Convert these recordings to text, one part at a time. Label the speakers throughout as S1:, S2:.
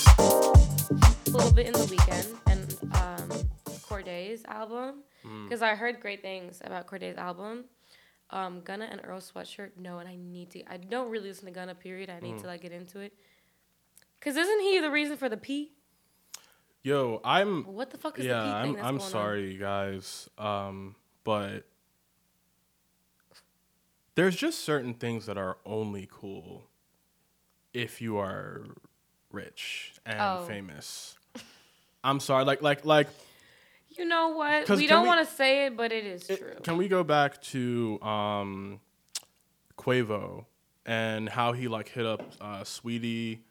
S1: a little bit in the Weeknd and um, Cordae's album
S2: Mm.
S1: because I heard great things about Cordae's album. Um, Gunna and Earl Sweatshirt. No, and I need to. I don't really listen to Gunna. Period. I need
S2: Mm.
S1: to like get into it. Cause isn't he the reason for the P?
S2: Yo, I'm
S1: What the fuck is
S2: yeah,
S1: the P thing
S2: I'm I'm
S1: going on?
S2: sorry, guys. Um, but there's just certain things that are only cool if you are rich and
S1: Oh.
S2: famous. I'm sorry, like like like
S1: You know what? We don't want to say it, but it is
S2: it-
S1: true.
S2: can we go back to um Quavo and how he like hit up uh Sweetie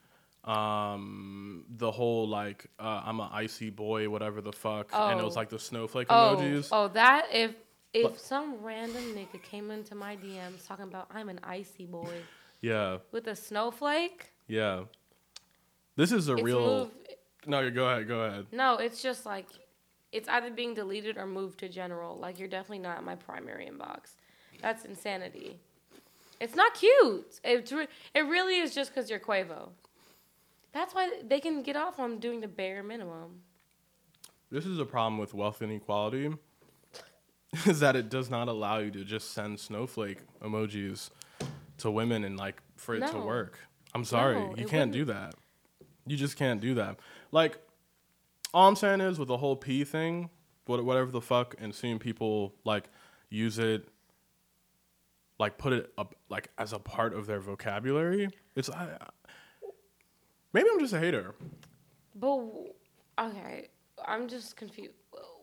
S2: um the whole like uh, I'm an icy boy whatever the fuck and it was
S1: Oh.
S2: like the snowflake
S1: oh,
S2: emojis.
S1: oh, that if if
S2: But-
S1: some random nigga came into my DMs talking about I'm an icy boy
S2: Yeah.
S1: with a snowflake,
S2: Yeah. This is a
S1: it's
S2: real.
S1: moved.
S2: No, go ahead. Go ahead.
S1: No, it's just like it's either being deleted or moved to general. Like you're definitely not in my primary inbox. That's insanity. It's not cute. It's re- it really is just because you're Quavo. That's why they can get off on doing the bare minimum.
S2: This is a problem with wealth inequality. Is that it does not allow you to just send snowflake emojis to women and like for it to work. I'm sorry,
S1: No,
S2: you
S1: it
S2: can't do that. You just can't do that. Like, all I'm saying is with the whole P thing, whatever the fuck, and seeing people like use it, like put it up like as a part of their vocabulary. It's I, maybe I'm just a hater.
S1: But okay, I'm just confused.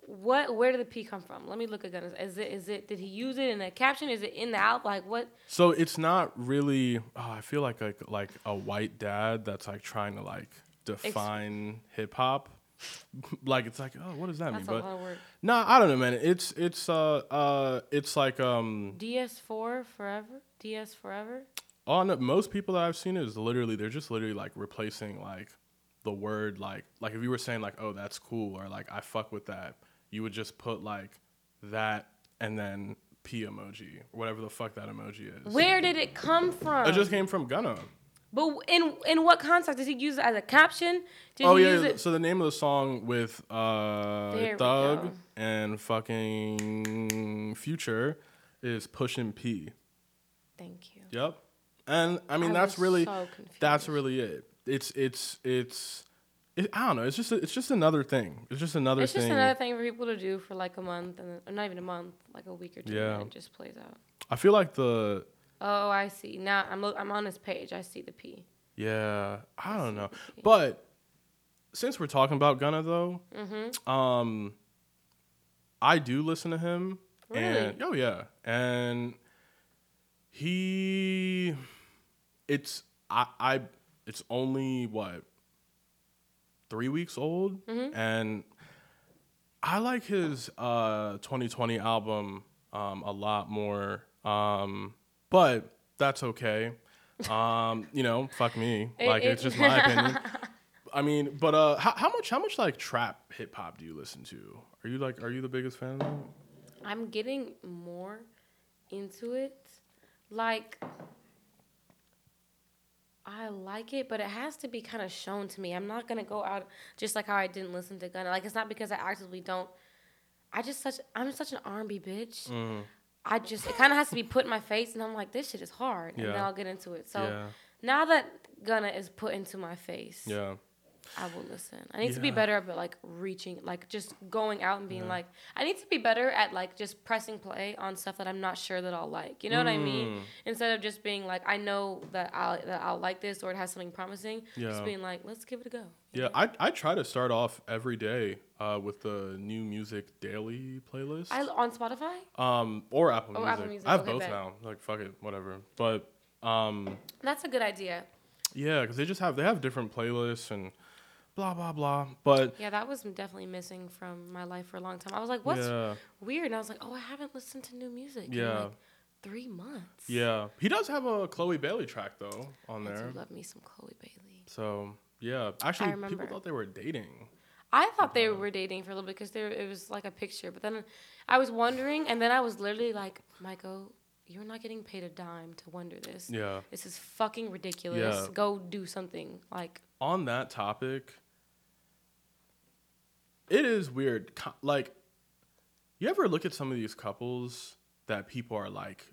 S1: What? Where did the P come from? Let me look again. Is it? Is it? Did he use it in a caption? Is it in the album? Like what?
S2: So it's not really. Oh, I feel like like like a white dad that's like trying to like define hip hop. like it's like oh, what does that
S1: That's
S2: mean? But
S1: work.
S2: nah, I don't know, man. It's it's uh uh it's like um.
S1: DS4 forever. DS forever.
S2: On most people that I've seen is literally they're just literally like replacing like the word like like if you were saying like oh that's cool or like I fuck with that you would just put like that and then p emoji or whatever the fuck that emoji is.
S1: Where did it come from?
S2: It just came from Gunna.
S1: But in in what context did he use it as a caption? Did
S2: oh
S1: he
S2: yeah, so the name of the song with uh Thug and fucking Future is Pushin' P.
S1: Thank you.
S2: Yep. And I mean
S1: I
S2: that's really
S1: so
S2: that's really it. It's it's it's it, I don't know. It's just it's just another thing. It's just another thing.
S1: It's
S2: thing.
S1: just another thing for people to do for like a month, and not even a month, like a week or two,
S2: Yeah.
S1: and it just plays out.
S2: I feel like the
S1: Oh, I see. Now I'm lo- I'm on his page. I see the P.
S2: yeah. I don't know, but since we're talking about Gunna though,
S1: Mm-hmm.
S2: um, I do listen to him. And
S1: Really?
S2: oh yeah, and he, it's I I it's only what three weeks old,
S1: Mm-hmm.
S2: and I like his uh 2020 album um a lot more. Um, but that's okay. Um, you know, fuck me.
S1: It-
S2: Like it's just my opinion. I mean, but uh, how, how much how much like trap hip hop do you listen to? Are you like are you the biggest fan of that?
S1: I'm getting more into it. Like, I like it, but it has to be kind of shown to me. I'm not gonna go out just like how I didn't listen to Gunna. Like, it's not because I actively don't. I just such I'm such an R&B bitch.
S2: Mm,
S1: I just it kind of has to be put in my face, and I'm like, this shit is hard, and then I'll get into it. So
S2: yeah,
S1: now that Gunna is put into my face,
S2: yeah.
S1: I will listen. I need to be better at like reaching, like just going out and being
S2: Yeah.
S1: like, I need to be better at like just pressing play on stuff that I'm not sure that I'll like. You know what I mean?
S2: Mm,
S1: Instead of just being like, I know that I'll that I'll like this or it has something promising.
S2: Yeah.
S1: Just being like, let's give it a go.
S2: Yeah. I, I try to start off every day uh, with the new music daily playlist.
S1: I on Spotify.
S2: um, or Apple
S1: Oh,
S2: Music.
S1: Apple Music,
S2: I have
S1: okay,
S2: both
S1: bet.
S2: now. Like fuck it, whatever. But um,
S1: That's a good idea.
S2: yeah, because they just have they have different playlists and blah blah blah. But
S1: Yeah, that was definitely missing from my life for a long time. I was like, what's
S2: yeah,
S1: weird? And I was like, oh, I haven't listened to new music in
S2: Yeah.
S1: like three months.
S2: Yeah, he does have a Chloe Bailey track though on
S1: I
S2: there.
S1: love me some Chloe Bailey.
S2: So yeah, actually, people
S1: remember.
S2: thought they were dating.
S1: I thought they were dating for a little bit because there it was like a picture, but then I was wondering, and then I was literally like, Michael, you're not getting paid a dime to wonder this.
S2: Yeah.
S1: This is fucking ridiculous.
S2: Yeah.
S1: Go do something. Like,
S2: on that topic, it is weird. Like, you ever look at some of these couples that people are like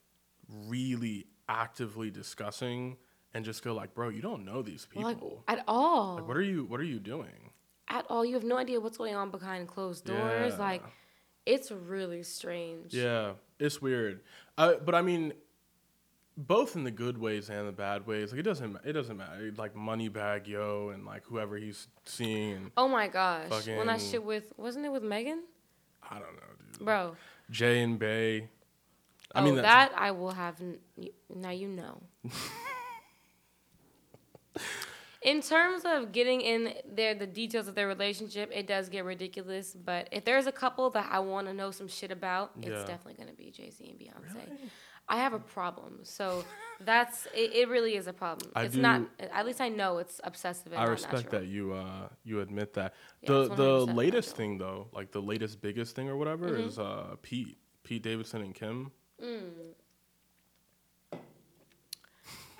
S2: really actively discussing and just go like, bro, you don't know these people.
S1: like at all.
S2: Like, what are you? What are you doing?
S1: at all. You have no idea what's going on behind closed doors.
S2: Yeah.
S1: Like, it's really strange.
S2: Yeah, it's weird. Uh, but I mean, both in the good ways and the bad ways. Like, it doesn't. It doesn't matter. Like Moneybagg Yo and like whoever he's seeing. And,
S1: Oh my gosh. when that shit with, wasn't it with Megan?
S2: I don't know, dude.
S1: Bro.
S2: Jay and Bay. I
S1: oh,
S2: mean,
S1: that I will have. N- now you know. in terms of getting in there, the details of their relationship, it does get ridiculous. But if there's a couple that I want to know some shit about,
S2: Yeah.
S1: it's definitely gonna be Jay Z and Beyonce. I have a problem, so that's it. It really is a problem.
S2: I
S1: it's not. At least I know it's obsessive.
S2: I respect
S1: natural.
S2: that you uh you admit that.
S1: Yeah,
S2: the the latest thing though, like the latest biggest thing or whatever,
S1: Mm-hmm.
S2: is uh Pete Pete Davidson and Kim.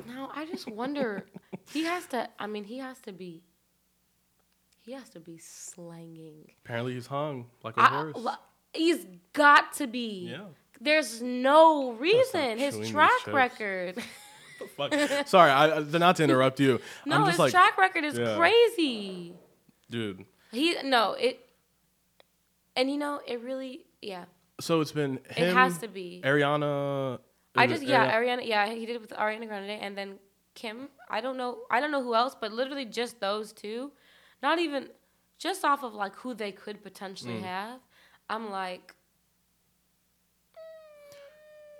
S1: Now I just wonder. he has to. I mean, he has to be. He has to be slanging.
S2: Apparently, he's hung like a
S1: I-
S2: horse.
S1: l- he's got to be.
S2: yeah.
S1: There's no reason. His track record.
S2: Fuck. Sorry, I, I not to interrupt you.
S1: no,
S2: I'm
S1: his
S2: like,
S1: track record is
S2: Yeah.
S1: crazy.
S2: dude.
S1: He no it. And you know it really yeah
S2: So it's been him.
S1: it has to be.
S2: Ariana.
S1: I just yeah
S2: Ari-
S1: Ariana yeah he did it with Ariana Grande and then Kim. I don't know I don't know who else, but literally just those two. Not even just off of like who they could potentially
S2: Mm.
S1: have. I'm like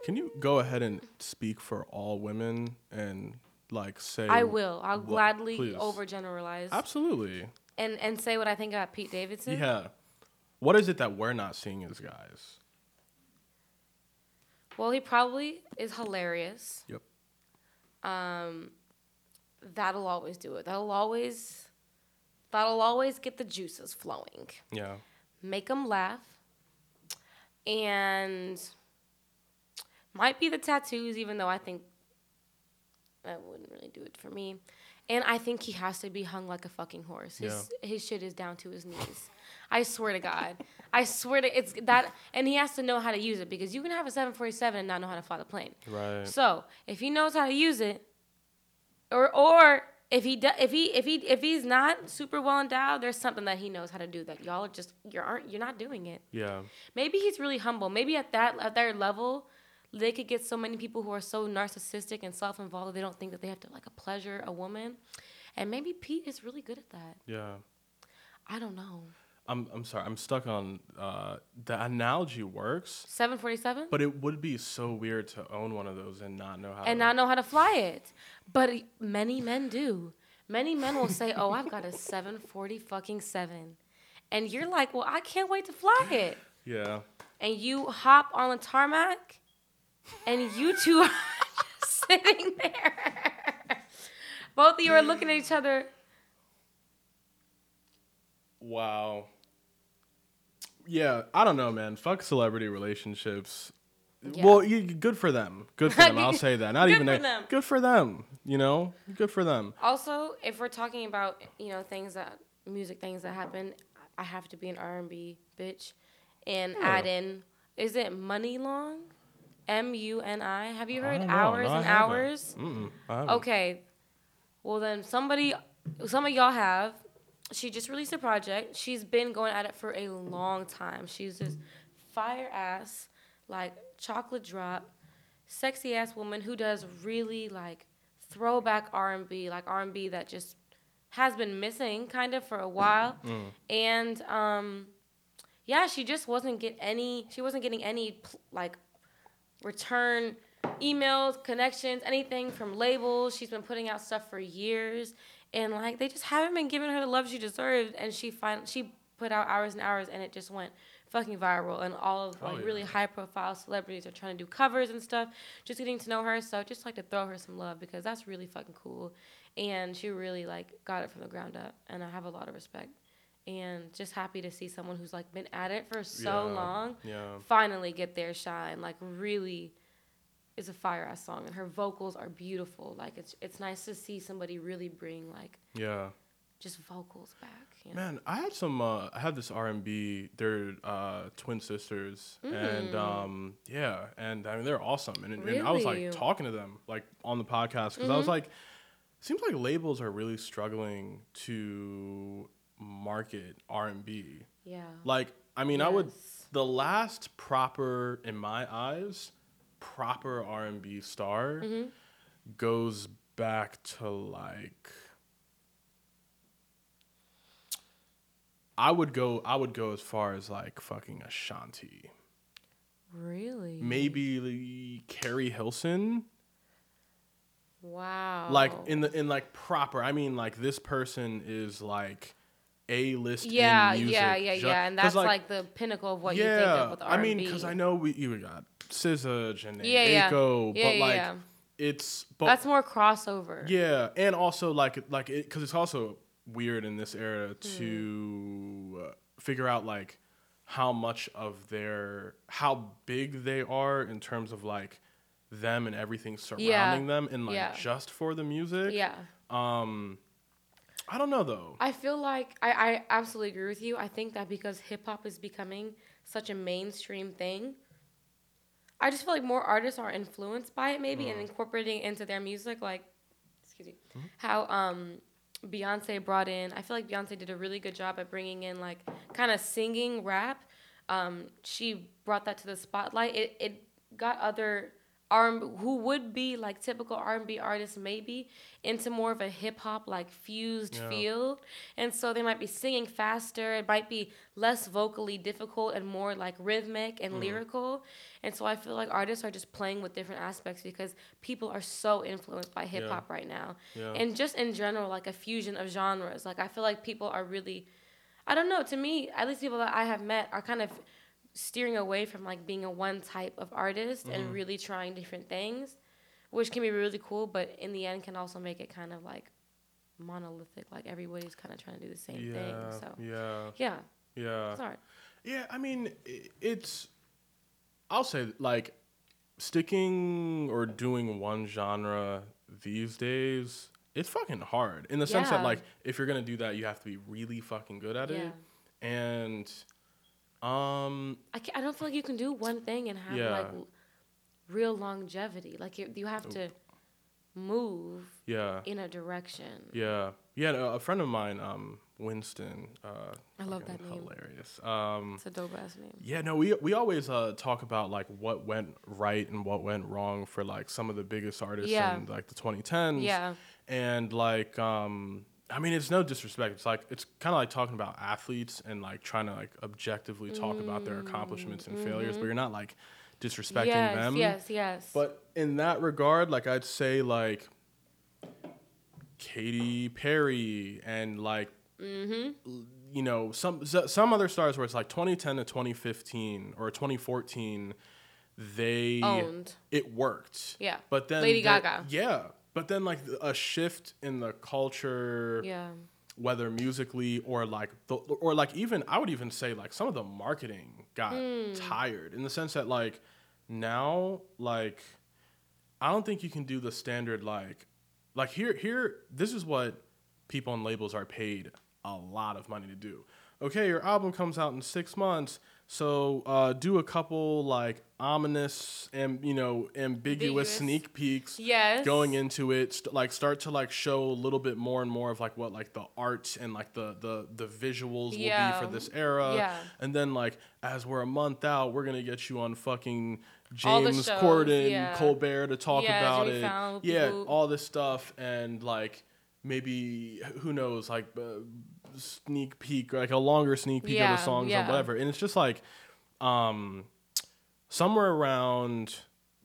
S2: Can you go ahead and speak for all women and like say?
S1: I will. I'll
S2: what-
S1: gladly
S2: please.
S1: overgeneralize
S2: Absolutely.
S1: and and say what I think about Pete Davidson.
S2: Yeah. What is it that we're not seeing as guys?
S1: Well, he probably is hilarious.
S2: Yep.
S1: Um, that'll always do it. That'll always, that'll always get the juices flowing.
S2: Yeah.
S1: Make them laugh, and might be the tattoos, even though I think that wouldn't really do it for me. And I think he has to be hung like a fucking horse. His his shit is down to his knees. I swear to God. I swear to it's that and he has to know how to use it because you can have a 747 and not know how to fly the plane.
S2: Right.
S1: So, if he knows how to use it or or if he do, if he if he if he's not super well endowed, there's something that he knows how to do that y'all are just you aren't you're not doing it.
S2: Yeah.
S1: Maybe he's really humble. Maybe at that at their level, they could get so many people who are so narcissistic and self-involved that they don't think that they have to like a pleasure a woman. And maybe Pete is really good at that.
S2: Yeah.
S1: I don't know.
S2: I'm I'm sorry. I'm stuck on uh, the analogy works,
S1: 747
S2: but it would be so weird to own one of those and not know how.
S1: and
S2: to,
S1: not know how to fly it. But many men do. Many men will say, "Oh, I've got a 740 fucking 7." And you're like, "Well, I can't wait to fly it."
S2: Yeah.
S1: and you hop on the tarmac, and you two are just sitting there. Both of you are looking at each other.
S2: Wow. Yeah, I don't know, man. Fuck celebrity relationships.
S1: Yeah.
S2: Well, you, good for them. Good for them. I'll say that. Not
S1: Good
S2: even
S1: for them.
S2: Good for them. You know, good for them.
S1: Also, if we're talking about you know things that music things that happen, I have to be an R and B bitch, and
S2: Yeah.
S1: add in is it Muni Long, M U N I? Have you heard. Hours
S2: No,
S1: and
S2: haven't.
S1: Hours? Okay. Well, then somebody, some of y'all have. She just released a project. She's been going at it for a long time. She's this fire ass, like chocolate drop, sexy ass woman who does really like throwback R and B, like R and B that just has been missing kind of for a while. And um, yeah, she just wasn't get any. She wasn't getting any like return emails, connections, anything from labels. She's been putting out stuff for years, and like they just haven't been giving her the love she deserved. And she fin- she put out hours and hours, and it just went fucking viral, and all of
S2: Oh,
S1: like
S2: yeah.
S1: really high profile celebrities are trying to do covers and stuff. Just getting to know her, so just like to throw her some love because that's really fucking cool, and she really like got it from the ground up, and I have a lot of respect. And just happy to see someone who's like been at it for so
S2: Yeah.
S1: long
S2: Yeah.
S1: finally get their shine. Like really is a fire ass song and her vocals are beautiful. Like it's it's nice to see somebody really bring like
S2: Yeah.
S1: just vocals back. You know?
S2: Man, I had some. Uh, I had this R and B. They're uh, twin sisters, and
S1: Mm.
S2: um, yeah, and I mean they're awesome. And, and I was like talking to them like on the podcast because I
S1: Mm-hmm.
S2: was like, seems like labels are really struggling to market R and B.
S1: Yeah.
S2: Like, I mean, I would the last proper, in my eyes, proper R and B star
S1: Mm-hmm.
S2: goes back to like. I would go. I would go as far as like fucking Ashanti,
S1: Really?
S2: maybe Keri Hilson.
S1: Wow.
S2: Like in the in like proper. I mean, like this person is like a list.
S1: yeah,
S2: in music,
S1: yeah, yeah, yeah, and that's like, the pinnacle of what you think of with R&B.
S2: I mean, because I know we you got SZA and
S1: Yeah, yeah.
S2: Aiko,
S1: Yeah,
S2: but
S1: yeah,
S2: like
S1: yeah.
S2: it's but
S1: that's more crossover.
S2: yeah, and also like like it because it's also weird in this
S1: Hmm.
S2: era to uh, figure out like how much of their how big they are in terms of like them and everything surrounding them and like
S1: yeah.
S2: just for the music.
S1: Yeah.
S2: Um, I don't know though.
S1: I feel like I, I absolutely agree with you. I think that because hip hop is becoming such a mainstream thing, I just feel like more artists are influenced by it maybe and incorporating it into their music. Like, excuse me, how um, Beyonce brought in. I feel like Beyonce did a really good job at bringing in like kind of singing rap. Um, she brought that to the spotlight. It it got other R who would be like typical R and B artists maybe into more of a hip hop like fused
S2: Yeah.
S1: feel, and so they might be singing faster. It might be less vocally difficult and more like rhythmic and mm-hmm. lyrical. And so I feel like artists are just playing with different aspects because people are so influenced by hip hop right now,
S2: Yeah.
S1: and just in general like a fusion of genres. Like I feel like people are really, I don't know. To me, at least people that I have met are kind of steering away from like being a one type of artist
S2: Mm-hmm.
S1: and really trying different things, which can be really cool, but in the end can also make it kind of like monolithic. Like everybody's kind of trying to do the same
S2: yeah,
S1: thing. So
S2: yeah,
S1: yeah,
S2: yeah.
S1: it's hard.
S2: Yeah, I mean, it's. I'll say like, sticking or doing one genre these days, it's fucking hard. In the sense that like, if you're gonna do that, you have to be really fucking good at
S1: Yeah.
S2: it. And, um,
S1: I, I don't feel like you can do one thing and have
S2: Yeah.
S1: like real longevity. Like you, you have to move
S2: yeah,
S1: in a direction.
S2: yeah, yeah. A friend of mine, um, Winston. Uh,
S1: I love that name.
S2: Hilarious. Um,
S1: It's a dope ass name.
S2: Yeah, no, we we always uh, talk about like what went right and what went wrong for like some of the biggest artists
S1: Yeah.
S2: in like the 2010s.
S1: Yeah.
S2: And like um I mean it's no disrespect. It's like it's kind of like talking about athletes and like trying to like objectively talk about their accomplishments and failures, but you're not like disrespecting
S1: Mm-hmm. yes,
S2: them.
S1: yes, yes.
S2: But in that regard, like I'd say like Katy Perry and like
S1: Mm-hmm.
S2: you know some some other stars where it's like 2010 to 2015 or 2014 they
S1: Owned.
S2: it worked
S1: Yeah.
S2: but then
S1: Lady Gaga.
S2: yeah but then like a shift in the culture
S1: Yeah.
S2: whether musically or like the, or like even I would even say like some of the marketing got
S1: Hmm.
S2: tired in the sense that like now like I don't think you can do the standard like like here here this is what people and labels are paid a lot of money to do. Okay, your album comes out in 6 months, so uh, do a couple like ominous and you know ambiguous
S1: Ambiguous.
S2: sneak peeks
S1: Yes.
S2: going into it st- like start to like show a little bit more and more of like what like the art and like the the the visuals will be for this era
S1: Yeah.
S2: and then like as we're a month out we're gonna get you on fucking james
S1: shows,
S2: corden
S1: yeah.
S2: colbert to talk
S1: Yeah,
S2: about it
S1: Fallon,
S2: yeah all this stuff and like maybe who knows like uh, sneak peek like a longer sneak peek
S1: Yeah,
S2: of the songs
S1: yeah.
S2: or whatever and it's just like um somewhere around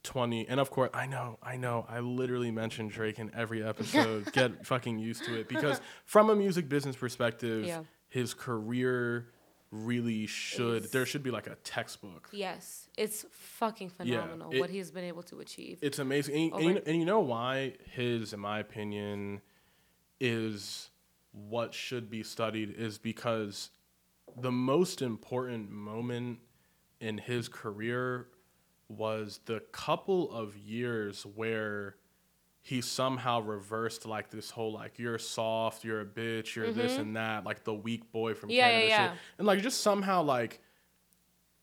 S2: 20 and of course i know i know i literally mention drake in every episode get fucking used to it because from a music business perspective
S1: Yeah.
S2: his career really should
S1: Is-
S2: there should be like a textbook.
S1: Yes, it's fucking
S2: Yeah,
S1: phenomenal
S2: it-
S1: what he's been able to achieve.
S2: It's amazing, and, and, and you know why his, in my opinion, is what should be studied is because the most important moment in his career was the couple of years where he somehow reversed like this whole like you're soft, you're a bitch, you're this and that, like the weak boy from
S1: Mm-hmm. Yeah,
S2: Canada
S1: yeah, yeah.
S2: And like just somehow like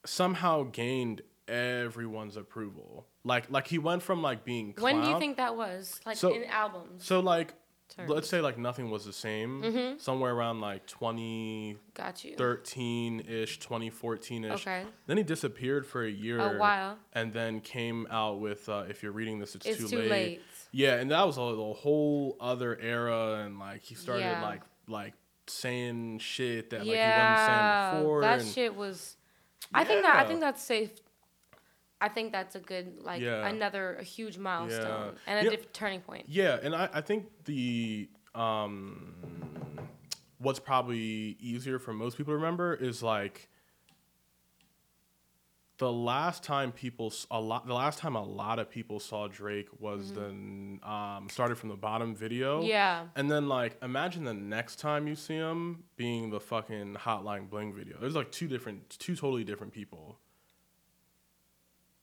S2: somehow gained everyone's approval. Like like he went from like being
S1: when do you think that was? Like
S2: So-
S1: in albums.
S2: so like
S1: terms.
S2: let's say like nothing was the same
S1: Mm-hmm.
S2: somewhere around like 2013
S1: Got you.
S2: ish 2014 ish
S1: Okay.
S2: then he disappeared for a year
S1: A while.
S2: and then came out with uh, if you're reading this it's,
S1: It's
S2: too,
S1: too
S2: late.
S1: late.
S2: yeah and that was a, a whole other era and like he started
S1: Yeah.
S2: like like saying shit that like
S1: yeah,
S2: he wasn't saying before
S1: that
S2: and
S1: shit was. I think that I think that's safe. I think that's a good like
S2: Yeah.
S1: another a huge milestone and a
S2: Yeah.
S1: diff- turning point.
S2: Yeah, and I, I think the um, what's probably easier for most people to remember is like the last time people a lot the last time a lot of people saw Drake was the um, started from the bottom video.
S1: Mm-hmm. Yeah.
S2: And then like imagine the next time you see him being the fucking Hotline Bling video. There's like two different two totally different people.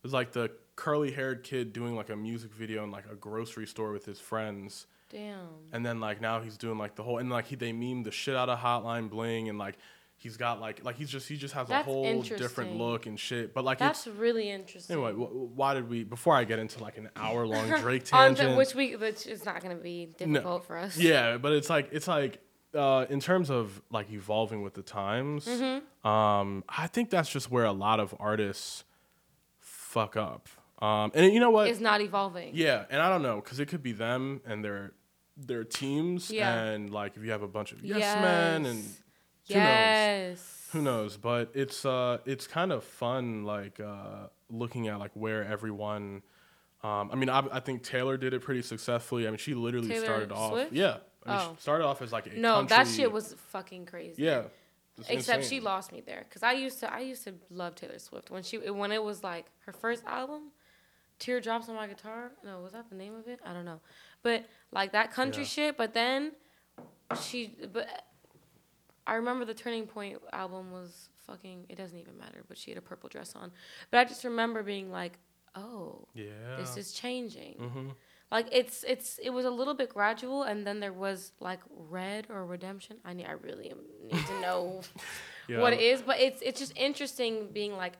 S2: It's like the curly haired kid doing like a music video in like a grocery store with his friends.
S1: Damn.
S2: And then like now he's doing like the whole and like he they meme the shit out of Hotline Bling and like he's got like like he's just he just has
S1: That's
S2: a whole different look and shit. But like
S1: That's
S2: it's
S1: really interesting.
S2: anyway. wh- why did we before I get into like an hour long Drake tangent?
S1: the, which we which is not going to be difficult for us.
S2: Yeah, but it's like it's like uh, in terms of like evolving with the times.
S1: Mm-hmm.
S2: Um, I think that's just where a lot of artists fuck up. Um, and you know what?
S1: It's not evolving.
S2: yeah, and I don't know because it could be them and their their teams,
S1: Yeah.
S2: and like if you have a bunch of yes, men and who knows? who knows but it's uh it's kind of fun like uh looking at like where everyone um i mean i, I think taylor did it pretty successfully i mean she literally
S1: Taylor
S2: started off
S1: Swift?
S2: yeah I mean,
S1: Oh.
S2: she started off as like a
S1: No, that shit was fucking crazy.
S2: yeah it's
S1: Except
S2: insane.
S1: she lost me there because I used to I used to love Taylor Swift when she when it was like her first album, Teardrops on My Guitar. No, was that the name of it? I don't know, but like that country
S2: Yeah.
S1: shit. But then she but I remember the Turning Point album was fucking. It doesn't even matter. But she had a purple dress on. But I just remember being like, oh,
S2: yeah
S1: this is changing.
S2: mm-hmm.
S1: Like it's it's it was a little bit gradual, and then there was like red or redemption. I need I really need to know
S2: yeah.
S1: what it is, but it's it's just interesting being like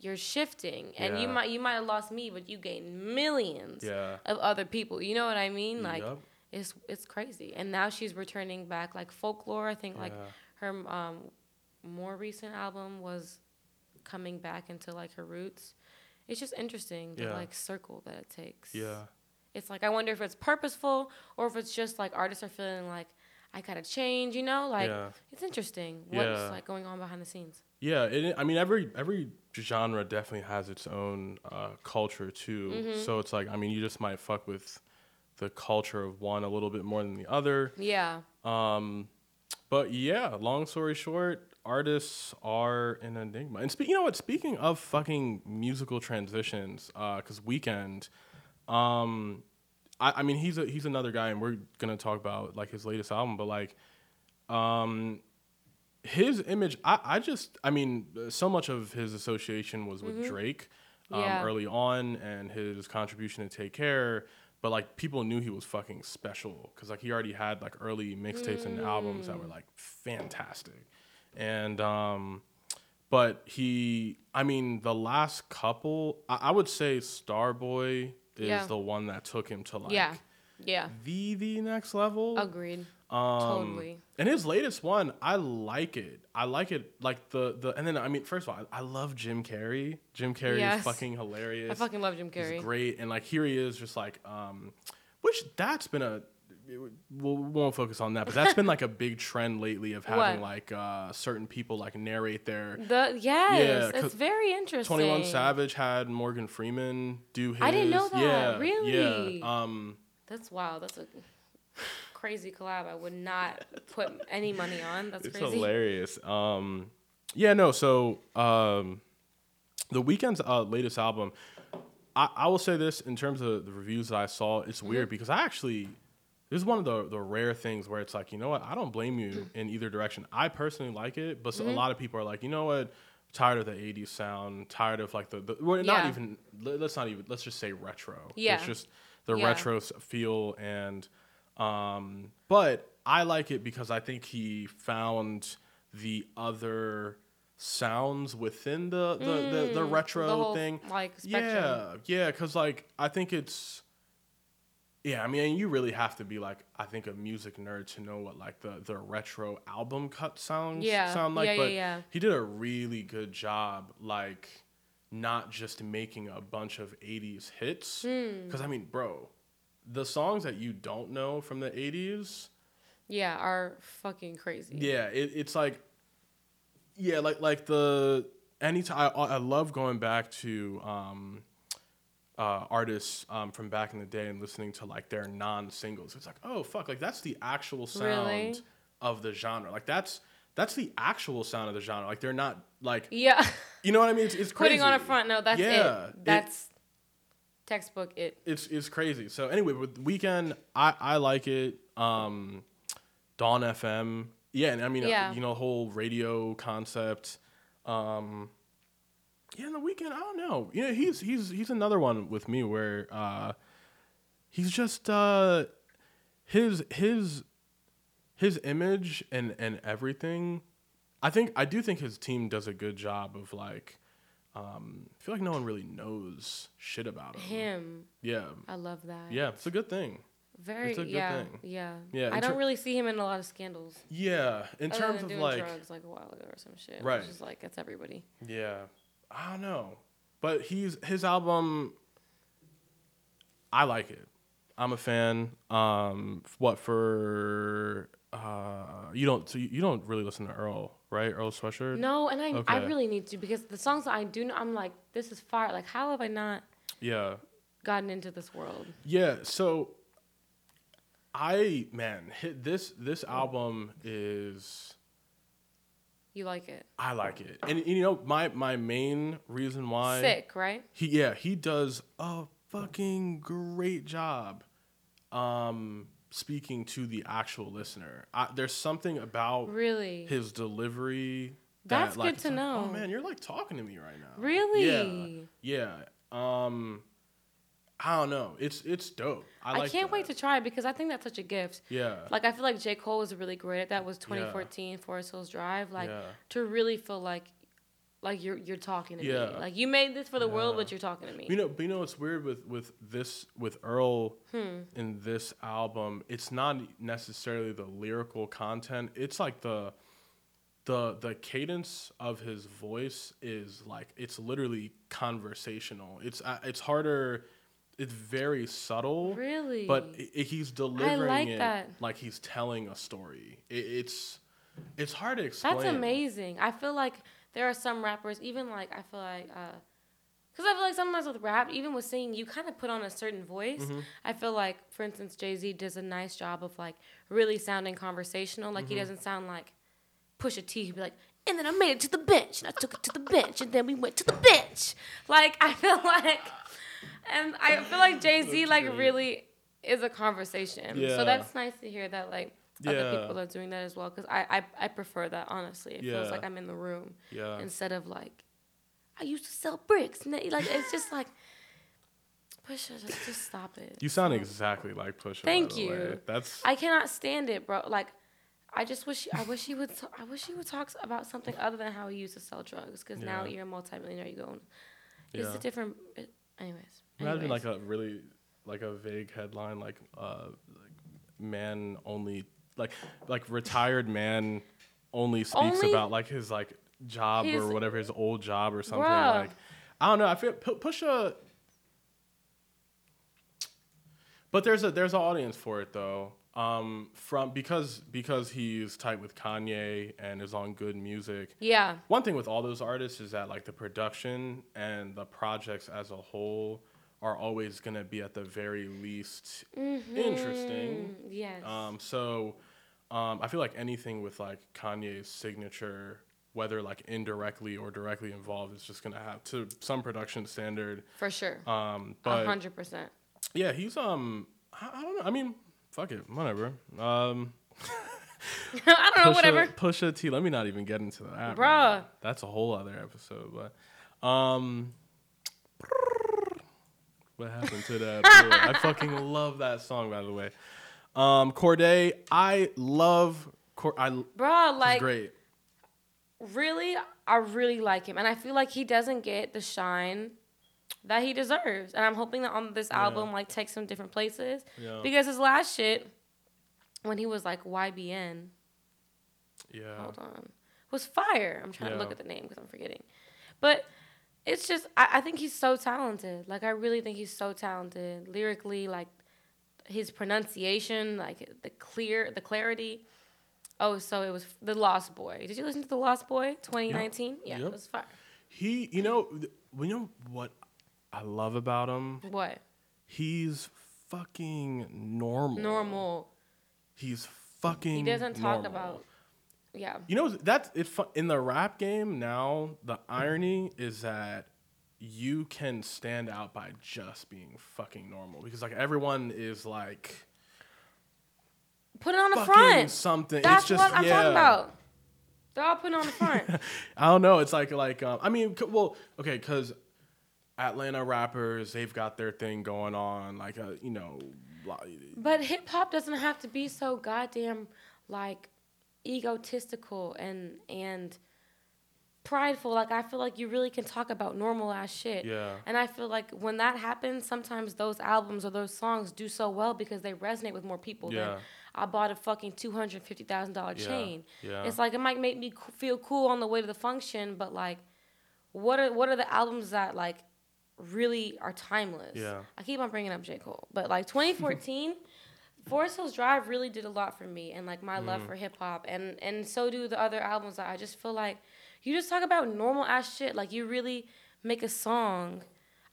S1: you're shifting, and you might you might have lost me, but you gained millions
S2: yeah
S1: of other people. You know what I mean? Like
S2: Yup.
S1: it's it's crazy, and now she's returning back like folklore. I think like her um more recent album was coming back into like her roots. It's just interesting the like circle that it takes.
S2: yeah
S1: It's like I wonder if it's purposeful or if it's just like artists are feeling like I gotta change, you know? Like
S2: yeah
S1: it's interesting what's
S2: Yeah.
S1: like going on behind the scenes.
S2: Yeah, it, I mean every every genre definitely has its own uh, culture too.
S1: Mm-hmm.
S2: So it's like I mean you just might fuck with the culture of one a little bit more than the other.
S1: Yeah.
S2: Um, but yeah, long story short, artists are an enigma. And spe- you know what? Speaking of fucking musical transitions, because Weeknd, um, I, I mean he's a, he's another guy, and we're gonna talk about like his latest album, but like, um, his image, I, I just, I mean, so much of his association was with Drake, um,
S1: Yeah.
S2: early on, and his contribution to Take Care. But like people knew he was fucking special because like he already had like early mixtapes and albums that were like fantastic, and um, but he, I mean, the last couple, I, I would say Starboy is
S1: Yeah.
S2: the one that took him to like
S1: yeah. Yeah.
S2: the the next level.
S1: Agreed.
S2: Um,
S1: totally.
S2: And his latest one, I like it. I like it. Like the the and then I mean, first of all, I, I love Jim Carrey. Jim Carrey
S1: Yes.
S2: is fucking hilarious.
S1: I fucking love Jim Carrey.
S2: He's great, and like here he is, just like um, which that's been a. We'll, we won't focus on that, but that's been like a big trend lately of having
S1: What?
S2: like uh, certain people like narrate their.
S1: The yes,
S2: 'cause
S1: it's very interesting.
S2: Twenty One Savage had Morgan Freeman do his.
S1: I didn't know that.
S2: Yeah,
S1: Really?
S2: Yeah. Um,
S1: That's wow. That's a crazy collab. I would not put any money on. That's
S2: it's
S1: crazy.
S2: hilarious. Um, Yeah, no. So, um, the Weeknd's uh, latest album, I, I will say this in terms of the reviews that I saw, it's
S1: Mm-hmm.
S2: weird because I actually this is one of the the rare things where it's like, you know what, I don't blame you in either direction. I personally like it, but
S1: Mm-hmm.
S2: a lot of people are like, you know what, tired of the '80s sound, tired of like the, the well, not
S1: Yeah.
S2: even let- let's not even let's just say retro.
S1: Yeah.
S2: it's just the
S1: Yeah.
S2: retro feel and um, but I like it because I think he found the other sounds within the the, the, the retro
S1: Mm, the whole,
S2: thing.
S1: like spectrum.
S2: Yeah, yeah, because like I think it's, yeah, I mean, you really have to be like I think a music nerd to know what like the the retro album cut sounds
S1: Yeah,
S2: sound like.
S1: yeah, yeah,
S2: but
S1: yeah.
S2: he did a really good job, like not just making a bunch of '80s hits.
S1: Hmm.
S2: Because I mean, bro, the songs that you don't know from the '80s.
S1: Yeah, are fucking crazy.
S2: Yeah, it, it's like, yeah, like like the anytime I, I love going back to um, uh, artists um, from back in the day and listening to like their non-singles. It's like, oh fuck, like that's the actual sound
S1: Really?
S2: of the genre. Like that's that's the actual sound of the genre. Like they're not like
S1: Yeah.
S2: you know what I mean? It's, it's crazy.
S1: Putting on a front No, that's
S2: Yeah, it-
S1: it. That's textbook it.
S2: it's it's crazy. So anyway, with Weeknd, I I like it. Um, Dawn FM, yeah, and I mean, uh,
S1: Yeah.
S2: you know, whole radio concept. Um, yeah, in the Weeknd, I don't know. You know, he's he's he's another one with me where uh, he's just uh, his his his image and and everything. I think I do think his team does a good job of like. Um, I feel like no one really knows shit about him.
S1: Him.
S2: Yeah,
S1: I love that.
S2: yeah, it's a good thing.
S1: Very
S2: It's a good
S1: yeah.
S2: thing.
S1: Yeah.
S2: Yeah,
S1: I don't
S2: ter-
S1: really see him in a lot of scandals.
S2: Yeah, in
S1: other
S2: terms of
S1: doing
S2: like,
S1: drugs like a while ago or some shit.
S2: Right.
S1: Which is like that's everybody.
S2: yeah, I don't know, but he's his album. I like it. I'm a fan. Um, what for? Uh, you don't. So you don't really listen to Earl, right? Earl Sweatshirt.
S1: No, and I I really need to because the songs I do know, I'm like, this is fire. Like, how have I not
S2: Yeah,
S1: gotten into this world?
S2: yeah. So, I man, hit this this album is.
S1: You like it?
S2: I like it, and you know my my main reason why
S1: Sick, right?
S2: He yeah, he does a fucking great job um speaking to the actual listener. I, there's something about
S1: Really?
S2: his delivery
S1: That's
S2: that, like,
S1: good to
S2: like,
S1: know.
S2: Oh man, you're like talking to me right now.
S1: Really?
S2: Yeah. Yeah. Um I don't know. It's it's dope. I,
S1: I,
S2: like
S1: can't wait to try it because I think that's such a gift.
S2: Yeah.
S1: Like I feel like J. Cole was really great at that was 2014 Forest Hills Drive. Like
S2: Yeah.
S1: to really feel like like you're you're talking to
S2: Yeah.
S1: me. Like you made this for the world, but you're talking to me.
S2: You know, but you know what's weird with with this with Earl
S1: Hmm.
S2: in this album? It's not necessarily the lyrical content. It's like the the the cadence of his voice is like it's literally conversational. It's uh, it's harder. It's very subtle,
S1: really?
S2: but i i- he's delivering
S1: like
S2: it
S1: that.
S2: like he's telling a story. It, it's it's hard to explain.
S1: That's amazing. I feel like there are some rappers, even like I feel like, because I feel like sometimes with rap, even with singing, you kind of put on a certain voice.
S2: Mm-hmm.
S1: I feel like, for instance, Jay Z does a nice job of like really sounding conversational. Like
S2: Mm-hmm.
S1: he doesn't sound like Pusha T. He'd be like, and then I made it to the bench, and I took it to the bench, and then we went to the bench. Like I feel like, and I feel like Jay Z like
S2: great.
S1: really is a conversation.
S2: Yeah.
S1: So that's nice to hear that like other people are doing that as well because I, I I prefer that honestly. It feels like I'm in the room
S2: Yeah.
S1: instead of like I used to sell bricks. And they- like it's just like Pusha, just, just stop it.
S2: You sound exactly like Pusha.
S1: Thank
S2: the way.
S1: you.
S2: That's
S1: I cannot stand it, bro. Like I just wish I wish he would t- I wish he would talk about something other than how he used to sell drugs because now you're a multimillionaire. You go, it's
S2: Yeah.
S1: a different. It, anyways,
S2: Imagine
S1: anyways.
S2: like a really like a vague headline like uh like man only like like retired man only speaks
S1: Only-
S2: about like his like job
S1: His-
S2: or whatever his old job or something
S1: Bruh.
S2: like I don't know I feel pu- Pusha but there's a there's an audience for it though um from because because he's tight with Kanye and is on good music
S1: yeah,
S2: one thing with all those artists is that like the production and the projects as a whole are always going to be at the very least interesting.
S1: Mm, yes.
S2: Um, so um, I feel like anything with like Kanye's signature whether like indirectly or directly involved, is just gonna have to some production standard.
S1: For sure.
S2: Um, but
S1: hundred percent.
S2: yeah, he's um, I, I don't know. I mean, fuck it, whatever. Um,
S1: I don't know,
S2: Pusha-
S1: whatever.
S2: Pusha T. Let me not even get into that,
S1: Bruh.
S2: man. That's a whole other episode. But um, what happened to that? I fucking love that song, by the way. Um, Cordae, I love. Cor- I
S1: Bro, like
S2: great.
S1: really, I really like him, and I feel like he doesn't get the shine that he deserves. And I'm hoping that on this
S2: Yeah.
S1: album, like, takes him different places
S2: Yeah.
S1: because his last shit, when he was like YBN,
S2: Yeah.
S1: hold on, was fire. I'm trying to look at the name because I'm forgetting, but. It's just I, I think he's so talented. Like I really think he's so talented lyrically. Like his pronunciation, like the clear, the clarity. Oh, so it was the Lost Boy. Did you listen to the Lost Boy 2019? Yeah,
S2: Yep.
S1: it was fire.
S2: He, you know, you know what I love about him?
S1: What?
S2: He's fucking normal.
S1: Normal.
S2: He's fucking.
S1: He doesn't talk
S2: normal.
S1: about. Yeah.
S2: You know that's it. In the rap game now, the irony is that you can stand out by just being fucking normal because like everyone is like
S1: Put it on the front.
S2: something.
S1: That's
S2: it's just
S1: what I'm
S2: yeah.
S1: talking about. They're all putting on the front.
S2: I don't know. It's like like um, I mean, c- well, okay, because Atlanta rappers they've got their thing going on, like uh, you know, li-
S1: but hip hop doesn't have to be so goddamn like egotistical and and prideful. Like I feel like you really can talk about normal ass shit.
S2: Yeah.
S1: And I feel like when that happens, sometimes those albums or those songs do so well because they resonate with more people
S2: Yeah.
S1: than I bought a fucking two hundred fifty thousand dollar chain.
S2: yeah.
S1: It's like it might make me feel cool on the way to the function, but like, what are what are the albums that like really are timeless?
S2: Yeah.
S1: I keep on bringing up J Cole, but like 2014. Forest Hills Drive really did a lot for me and like my love
S2: Mm.
S1: for hip hop and and so do the other albums. I just feel like you just talk about normal ass shit. Like you really make a song.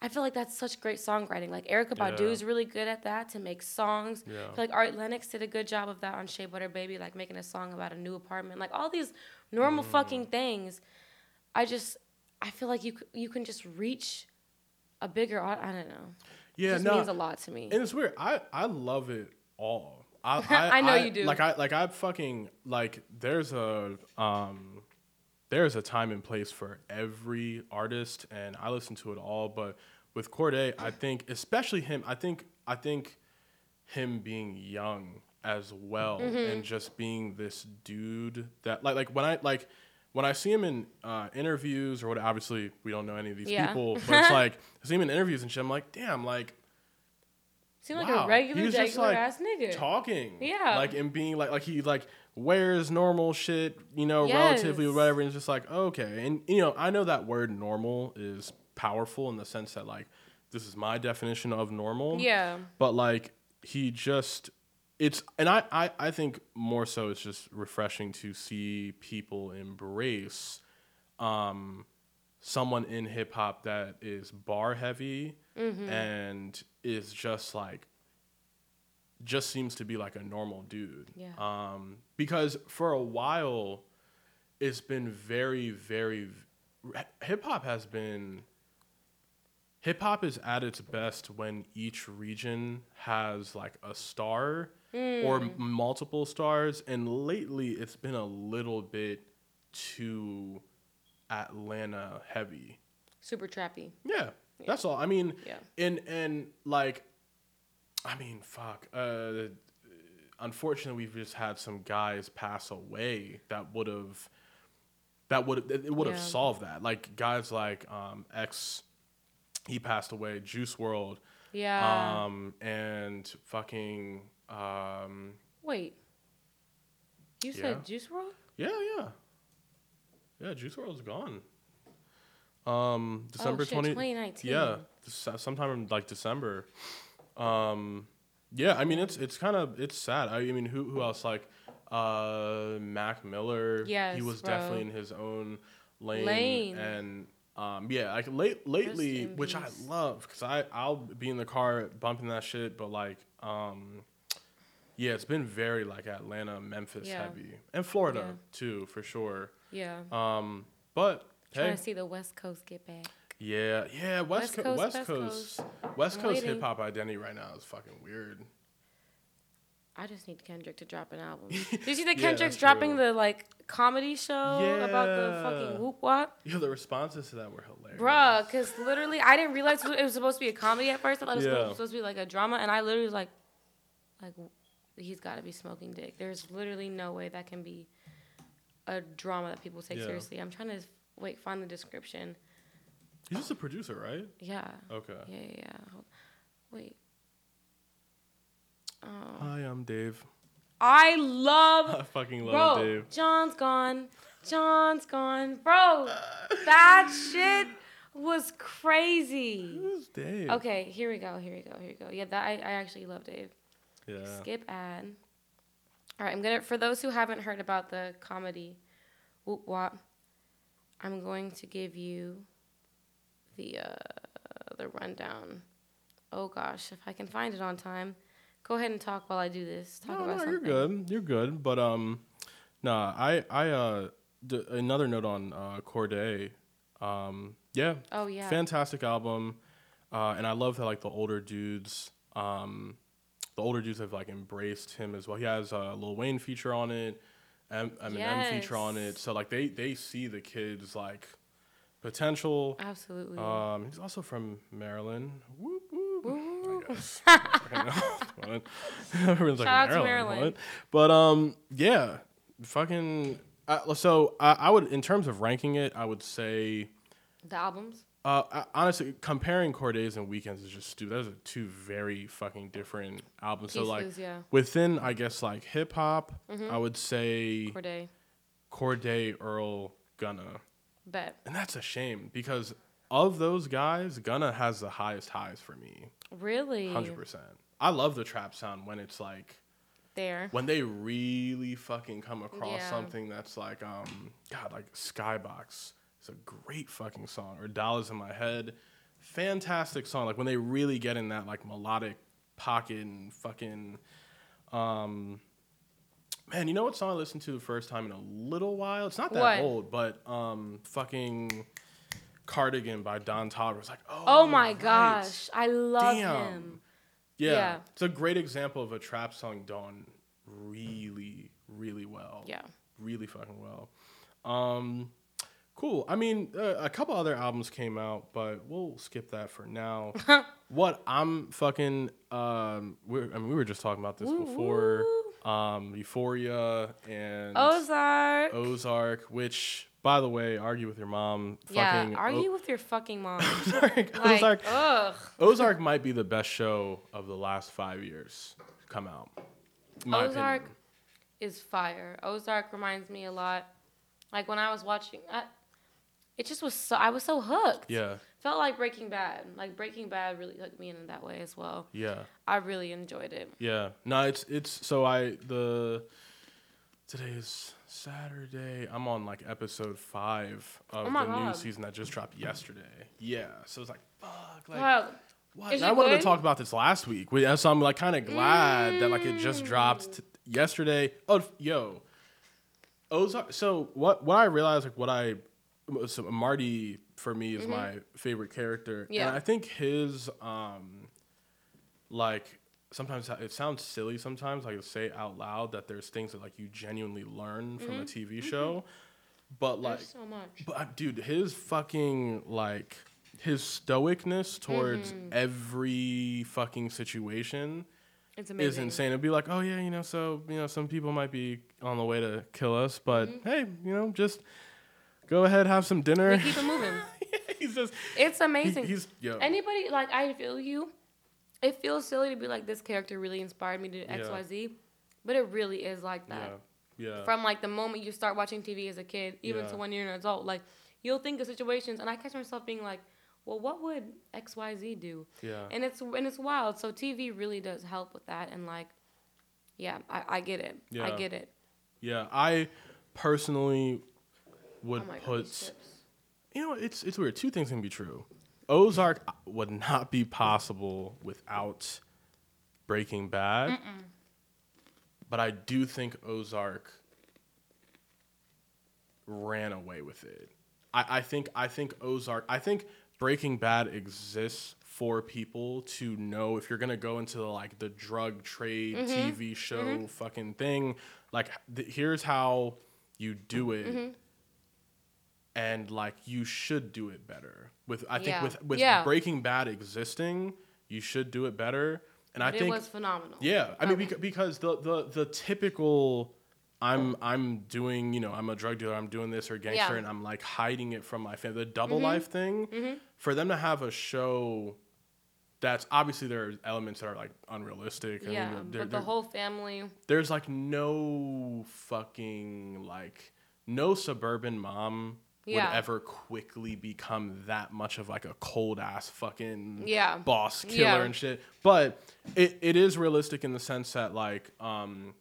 S1: I feel like that's such great songwriting. Like Erykah
S2: Yeah.
S1: Badu is really good at that to make songs.
S2: Yeah.
S1: I feel like Ari Lennox did a good job of that on Shea Butter Baby, like making a song about a new apartment. Like all these normal
S2: Mm.
S1: fucking things. I just I feel like you you can just reach a bigger. I don't know.
S2: yeah,
S1: just
S2: no,
S1: means a lot to me.
S2: And it's weird. I I love it all. I I,
S1: I know you do.
S2: Like I like I fucking like. There's a um, there's a time and place for every artist, and I listen to it all. But with Cordae, I think especially him. I think I think him being young as well,
S1: Mm-hmm.
S2: and just being this dude that like like when I like. When I see him in uh, interviews or what, obviously we don't know any of these
S1: Yeah.
S2: people, but it's like I see him in interviews and shit. I'm like, damn, like
S1: Seem like
S2: Wow.
S1: a regular,
S2: He was just,
S1: regular
S2: like,
S1: ass nigga.
S2: talking.
S1: Yeah.
S2: Like and being like like he like wears normal shit, you know, relatively or whatever, and it's just like, okay. And you know, I know that word normal is powerful in the sense that like this is my definition of normal.
S1: yeah.
S2: But like he just it's and I, I, I think more so it's just refreshing to see people embrace um someone in hip hop that is bar heavy
S1: Mm-hmm.
S2: and is just like just seems to be like a normal dude.
S1: Yeah.
S2: Um because for a while it's been very very hip hop has been hip hop is at its best when each region has like a star or
S1: Hmm.
S2: m- multiple stars and lately it's been a little bit too Atlanta heavy.
S1: Super trappy.
S2: Yeah, that's all. I mean,
S1: Yeah.
S2: and and like, I mean, fuck. Uh, unfortunately, we've just had some guys pass away that would have, that would it would have
S1: Yeah.
S2: solved that. Like guys like um, X, he passed away. Juice WRLD,
S1: Yeah.
S2: um, and fucking um,
S1: Wait. You
S2: yeah.
S1: said Juice WRLD?
S2: yeah, yeah, yeah. Juice WRLD's gone. Um, December
S1: oh, shit,
S2: twenty.
S1: 2019.
S2: Yeah, sometime in like December. Um, yeah, I mean it's it's kind of it's sad. I, mean, who who else like uh, Mac Miller? he was
S1: bro.
S2: definitely in his own lane.
S1: Lane.
S2: And um, yeah, like late lately, which I love because I I'll be in the car bumping that shit, but like um. Yeah, it's been very like Atlanta, Memphis
S1: Yeah.
S2: heavy, and Florida
S1: Yeah.
S2: too, for sure.
S1: Yeah.
S2: Um, but
S1: Trying
S2: hey,
S1: to see the West Coast get back.
S2: yeah, yeah, West,
S1: West
S2: Co-
S1: Coast,
S2: West
S1: West
S2: Coast,
S1: Coast.
S2: West
S1: I'm
S2: Coast hip hop identity right now is fucking weird.
S1: I just need Kendrick to drop an album. Did you see that
S2: Yeah,
S1: Kendrick's dropping
S2: true.
S1: the like comedy show about the fucking whoop wop?
S2: Yeah, the responses to that were hilarious.
S1: Bruh, because literally I didn't realize it was supposed to be a comedy at first. I thought it was
S2: Yeah.
S1: supposed to be like a drama, and I literally was like, like he's got to be smoking dick. There's literally no way that can be a drama that people take
S2: Yeah.
S1: seriously. I'm trying to wait find the description.
S2: He's just a producer, right?
S1: Yeah,
S2: Okay.
S1: yeah, yeah. yeah. Hold- Wait. Oh.
S2: Hi, I'm Dave.
S1: I love
S2: I fucking love
S1: Bro,
S2: Dave.
S1: John's gone. John's gone. Bro, that shit was crazy.
S2: Who's Dave?
S1: Okay, here we go. Here we go. Here we go. Yeah, that I, I actually love Dave.
S2: Yeah.
S1: Skip ad. All right, I'm gonna for those who haven't heard about the comedy, whoop wop. I'm going to give you the uh, the rundown. Oh gosh, if I can find it on time, go ahead and talk while I do this. Talk
S2: No,
S1: about
S2: no,
S1: something.
S2: you're good. You're good. But um, nah, I I uh, d- another note on uh, Cordae. Um, yeah,
S1: Oh yeah.
S2: fantastic album, uh, and I love that like the older dudes, um, the older dudes have like embraced him as well. He has a Lil Wayne feature on it, M- Eminem feature on it. So like they they see the kids like potential.
S1: Absolutely.
S2: Um, he's also from Maryland. Whoop, whoop.
S1: Woo.
S2: I guess. What? Everyone's like,
S1: Shout out to
S2: Maryland,
S1: Maryland.
S2: But um, yeah, fucking. Uh, so I, I would, in terms of ranking it, I would say,
S1: the albums.
S2: Uh, honestly, comparing Cordae's and Weeknd's is just stupid. Those are two very fucking different albums. So like
S1: yeah.
S2: within, I guess, like hip hop,
S1: Mm-hmm.
S2: I would say
S1: Cordae.
S2: Cordae, Earl, Gunna,
S1: Bet.
S2: and that's a shame because of those guys, Gunna has the highest highs for me.
S1: Really?
S2: Hundred percent. I love the trap sound when it's like
S1: There.
S2: when they really fucking come across
S1: Yeah.
S2: something that's like um God like Skybox is a great fucking song or Dollars in My Head, fantastic song. Like when they really get in that like melodic pocket and fucking um man, you know what song I listened to the first time in a little while? It's not that
S1: What?
S2: old, but um fucking Cardigan by Don Toliver. It's like oh,
S1: Oh my
S2: right.
S1: gosh. I love
S2: Damn.
S1: him.
S2: Yeah.
S1: Yeah.
S2: It's a great example of a trap song done really, really well.
S1: Yeah.
S2: Really fucking well. Um, cool. I mean, uh, a couple other albums came out, but we'll skip that for now. what I'm fucking, um, we're, I mean, we were just talking about this
S1: Woo,
S2: before. Um, Euphoria and
S1: Ozark.
S2: Ozark, which, by the way, argue with your mom.
S1: yeah.
S2: fucking
S1: Argue with your fucking mom.
S2: Ozark,
S1: like,
S2: Ozark,
S1: ugh.
S2: Ozark might be the best show of the last five years to come out.
S1: Ozark
S2: opinion.
S1: is fire. Ozark reminds me a lot. Like when I was watching, I, it just was so. I was so hooked.
S2: Yeah,
S1: Felt like Breaking Bad. Like Breaking Bad really hooked me in that way as well.
S2: yeah,
S1: I really enjoyed it.
S2: yeah. No, it's it's so I the today is Saturday. I'm on like episode five of
S1: Oh
S2: the new season that just dropped yesterday. Yeah, so it's like fuck, like
S1: Wow.
S2: what? I wanted
S1: good?
S2: to talk about this last week, so I'm like kind of glad that like it just dropped t- yesterday. Oh, yo, Ozark. So what? What I realized, like what I, so Marty for me is my favorite character,
S1: Mm-hmm. Yeah.
S2: and I think his um, like sometimes it sounds silly. Sometimes like to say out loud that there's things that like you genuinely learn from a TV show, but like
S1: There's so much.
S2: but uh, dude, his fucking like his stoicness towards
S1: Mm-hmm.
S2: every fucking situation is insane. It'd be like, oh yeah, you know, so you know, some people might be on the way to kill us, but
S1: Mm-hmm.
S2: hey, you know, just go ahead, have some dinner.
S1: We keep it moving.
S2: he's just
S1: It's
S2: he-
S1: amazing.
S2: he's yo.
S1: Anybody like I feel you. It feels silly to be like this character really inspired me to X Y Z. But it really is like that.
S2: yeah, yeah.
S1: From like the moment you start watching TV as a kid, even
S2: Yeah.
S1: to when you're an adult, like you'll think of situations, and I catch myself being like, "Well, what would X Y Z do?"
S2: yeah,
S1: And it's and it's wild. So TV really does help with that, and like, yeah, I, I get it.
S2: Yeah.
S1: I get it.
S2: yeah. I personally would
S1: oh
S2: put. You know, it's it's weird. Two things can be true. Ozark would not be possible without Breaking Bad. But I do think Ozark ran away with it. I, I think I think Ozark I think Breaking Bad exists for people to know if you're gonna go into the, like the drug trade TV show fucking thing, like th- here's how you do it. And like you should do it better. With I think
S1: Yeah.
S2: with with
S1: Yeah.
S2: Breaking Bad existing, you should do it better. And I think
S1: it was phenomenal.
S2: yeah, I mean
S1: Okay.
S2: beca- because the the the typical I'm I'm doing you know I'm a drug dealer I'm doing this or gangster
S1: Yeah. Mm-hmm.
S2: and I'm like hiding it from my family the double life thing for them to have a show that's obviously there are elements that are like unrealistic and
S1: Yeah,
S2: they're-
S1: but
S2: they're-
S1: the whole family.
S2: there's like no fucking like no suburban mom
S1: Yeah.
S2: would ever quickly become that much of like a cold ass fucking
S1: Yeah.
S2: boss killer
S1: Yeah.
S2: and shit. But it, it is realistic in the sense that like um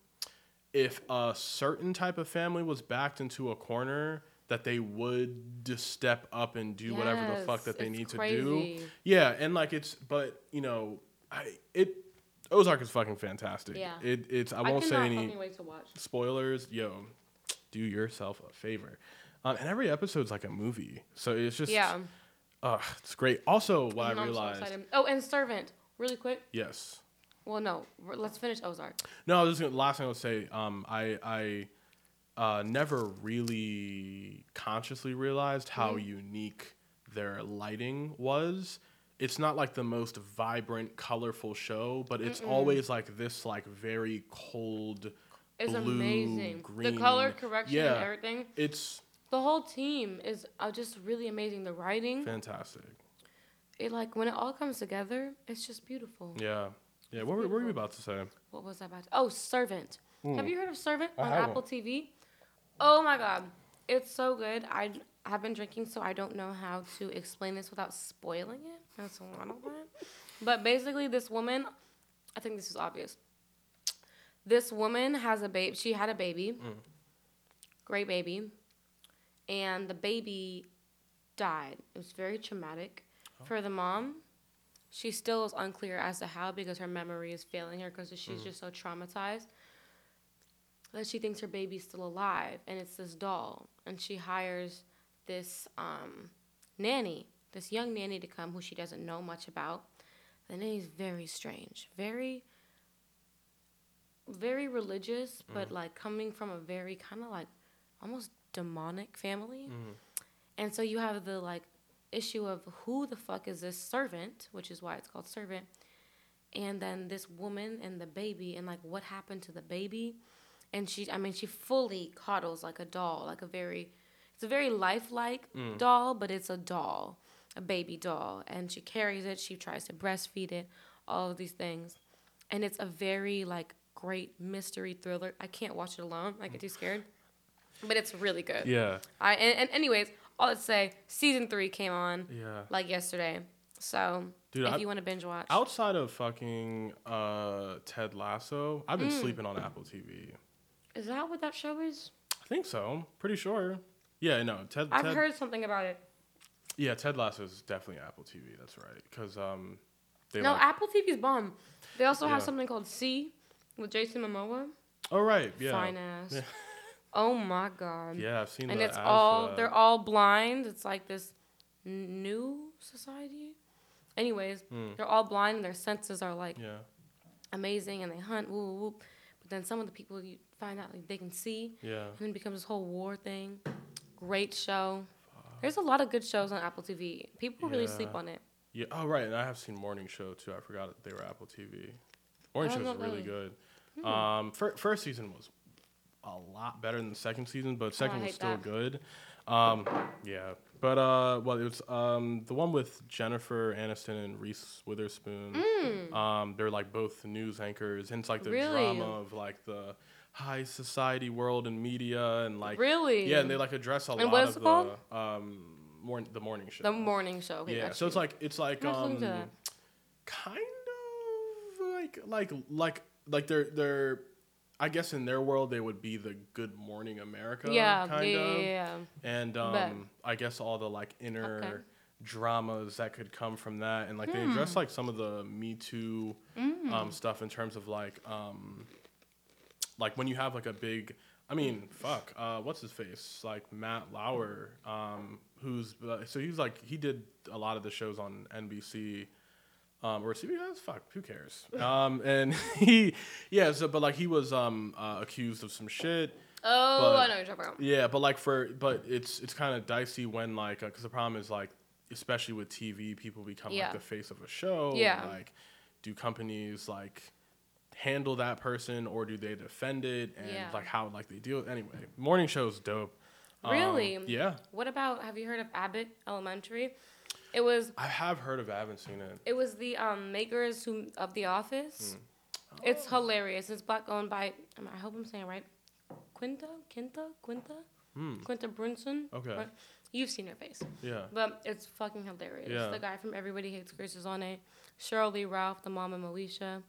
S2: if a certain type of family was backed into a corner that they would just step up and do whatever the fuck that they need to do. Yeah, and like it's but you know, I it Ozark is fucking fantastic.
S1: Yeah.
S2: It it's I
S1: I
S2: won't say any
S1: wait to watch.
S2: spoilers, yo, do yourself a favor. Um, and every episode's like a movie, so it's just
S1: Yeah.
S2: uh, it's great. Also, what I
S1: so
S2: realized,
S1: excited. Oh, and Servant, really quick.
S2: yes,
S1: Well, no, let's finish Ozark.
S2: no, I was just gonna, last thing I would say, um, I I uh, never really consciously realized how
S1: Mm-hmm.
S2: unique their lighting was. It's not like the most vibrant, colorful show, but it's always like this, like very cold.
S1: It's
S2: blue,
S1: amazing.
S2: green.
S1: The color correction
S2: Yeah.
S1: and everything.
S2: It's
S1: The whole team is uh, just really amazing. The writing,
S2: fantastic.
S1: it like when it all comes together, it's just beautiful.
S2: Yeah. Yeah. What were, what were you about to say?
S1: What was I about? To, oh, Servant. Have you heard of Servant
S2: I
S1: on
S2: haven't.
S1: Apple TV? Oh my God, it's so good. I have been drinking, so I don't know how to explain this without spoiling it. That's a lot of it. But basically, this woman, I think this is obvious. This woman has a baby. She had a baby, great baby, and the baby died. It was very traumatic for the mom. She still is unclear as to how because her memory is failing her because she's just so traumatized that she thinks her baby's still alive and it's this doll. And she hires this um, nanny this young nanny to come who she doesn't know much about. The nanny's very strange very very religious but like coming from a very kind of like almost demonic family. Mm-hmm. And so you have the like issue of who the fuck is this servant which is why it's called servant and then this woman and the baby and like what happened to the baby? And she i mean she fully coddles like a doll like a very it's a very lifelike mm. doll but it's a doll a baby doll. And she carries it she tries to breastfeed it all of these things. And it's a very like great mystery thriller. I can't watch it alone. I get too scared but it's really good
S2: Yeah.
S1: i and, and anyways all let's say season three came on
S2: Yeah.
S1: like yesterday so
S2: Dude,
S1: if
S2: I-
S1: you want to binge watch
S2: Outside of fucking uh, Ted Lasso, I've been
S1: Mm.
S2: sleeping on Apple TV.
S1: is that what that show is
S2: I think so. Pretty sure. Yeah. No. Ted.
S1: Lasso I've
S2: Ted
S1: heard something about it
S2: Yeah. Ted Lasso is definitely Apple TV. That's right. Because um, they
S1: no
S2: like.
S1: apple tv's bomb they also
S2: Yeah.
S1: have something called See with jason momoa
S2: oh right. Yeah.
S1: fine ass
S2: Yeah.
S1: oh my god
S2: Yeah. I've seen.
S1: It.
S2: And
S1: it's all they're all blind it's like this n- new society anyways they're all blind and their senses are like
S2: Yeah.
S1: amazing and they hunt woo woo woo. but then some of the people you find out like they can see
S2: Yeah.
S1: and then it becomes this whole war thing great show there's a lot of good shows on apple tv people really sleep on it
S2: Yeah. Oh right. And I have seen Morning Show too. I forgot they were Apple TV. Morning
S1: Oh,
S2: Show is really
S1: really.
S2: good. Um, fir- first season was a lot better than the second season, but second was still
S1: that.
S2: good. Um, yeah, but uh, well, it was um the one with Jennifer Aniston and Reese Witherspoon. Um, they're like both news anchors, and it's like the
S1: Mm. Really?
S2: drama of like the high society world and media, and like
S1: really
S2: yeah, and they like address a
S1: And
S2: lot
S1: what
S2: of
S1: is it
S2: the um the morning show.
S1: the morning show okay,
S2: yeah, so it's like it's like um
S1: listen to that.
S2: kind of like like like like they're they're I guess in their world they would be the Good Morning America
S1: yeah,
S2: kind
S1: yeah,
S2: of
S1: yeah, yeah.
S2: and um I guess all the like inner
S1: Okay.
S2: dramas that could come from that and like they
S1: Hmm.
S2: address like some of the Me Too
S1: Mm.
S2: um stuff in terms of like um like when you have like a big. I mean, fuck. Uh, what's his face? Like Matt Lauer, um, who's uh, so he's like he did a lot of the shows on NBC. Um, or CBS, fuck, who cares? Um, and he, yeah, so but like he was um uh, accused of some shit.
S1: Oh,
S2: But-
S1: I know what you're talking about.
S2: Yeah, but like for but it's it's kind of dicey when like because the problem is like especially with TV, people become
S1: Yeah.
S2: like the face of a show.
S1: Yeah.
S2: Like, do companies like handle that person or do they defend it and
S1: Yeah.
S2: like how like they deal? with Anyway, morning show's dope. Um,
S1: Really?
S2: yeah,
S1: What about? Have you heard of Abbott Elementary? It was
S2: I have heard of. it, I haven't seen it.
S1: it was the um, makers who of The Office.
S2: Hmm.
S1: It's hilarious. It's black owned by I hope I'm saying it right. Quinta, Quinta, Quinta,
S2: Hmm.
S1: Quinta Brunson.
S2: Okay.
S1: Right? You've seen her face,
S2: Yeah.
S1: but it's fucking hilarious.
S2: Yeah.
S1: The guy from Everybody Hates Chris is on it. Sheryl Lee Ralph, the mom of Moesha.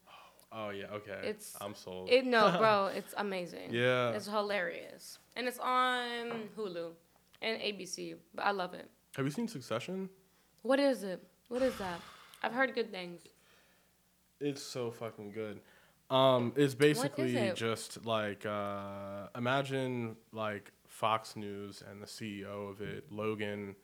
S2: Oh yeah. Okay.
S1: It's-
S2: I'm sold.
S1: It no, bro, it's amazing.
S2: Yeah.
S1: It's hilarious, and it's on Hulu and ABC. But I love it.
S2: have you seen Succession?
S1: What is it? What is that? I've heard good things.
S2: It's so fucking good. Um, it's basically
S1: it?
S2: just like uh, imagine like Fox News and the CEO of it, Logan.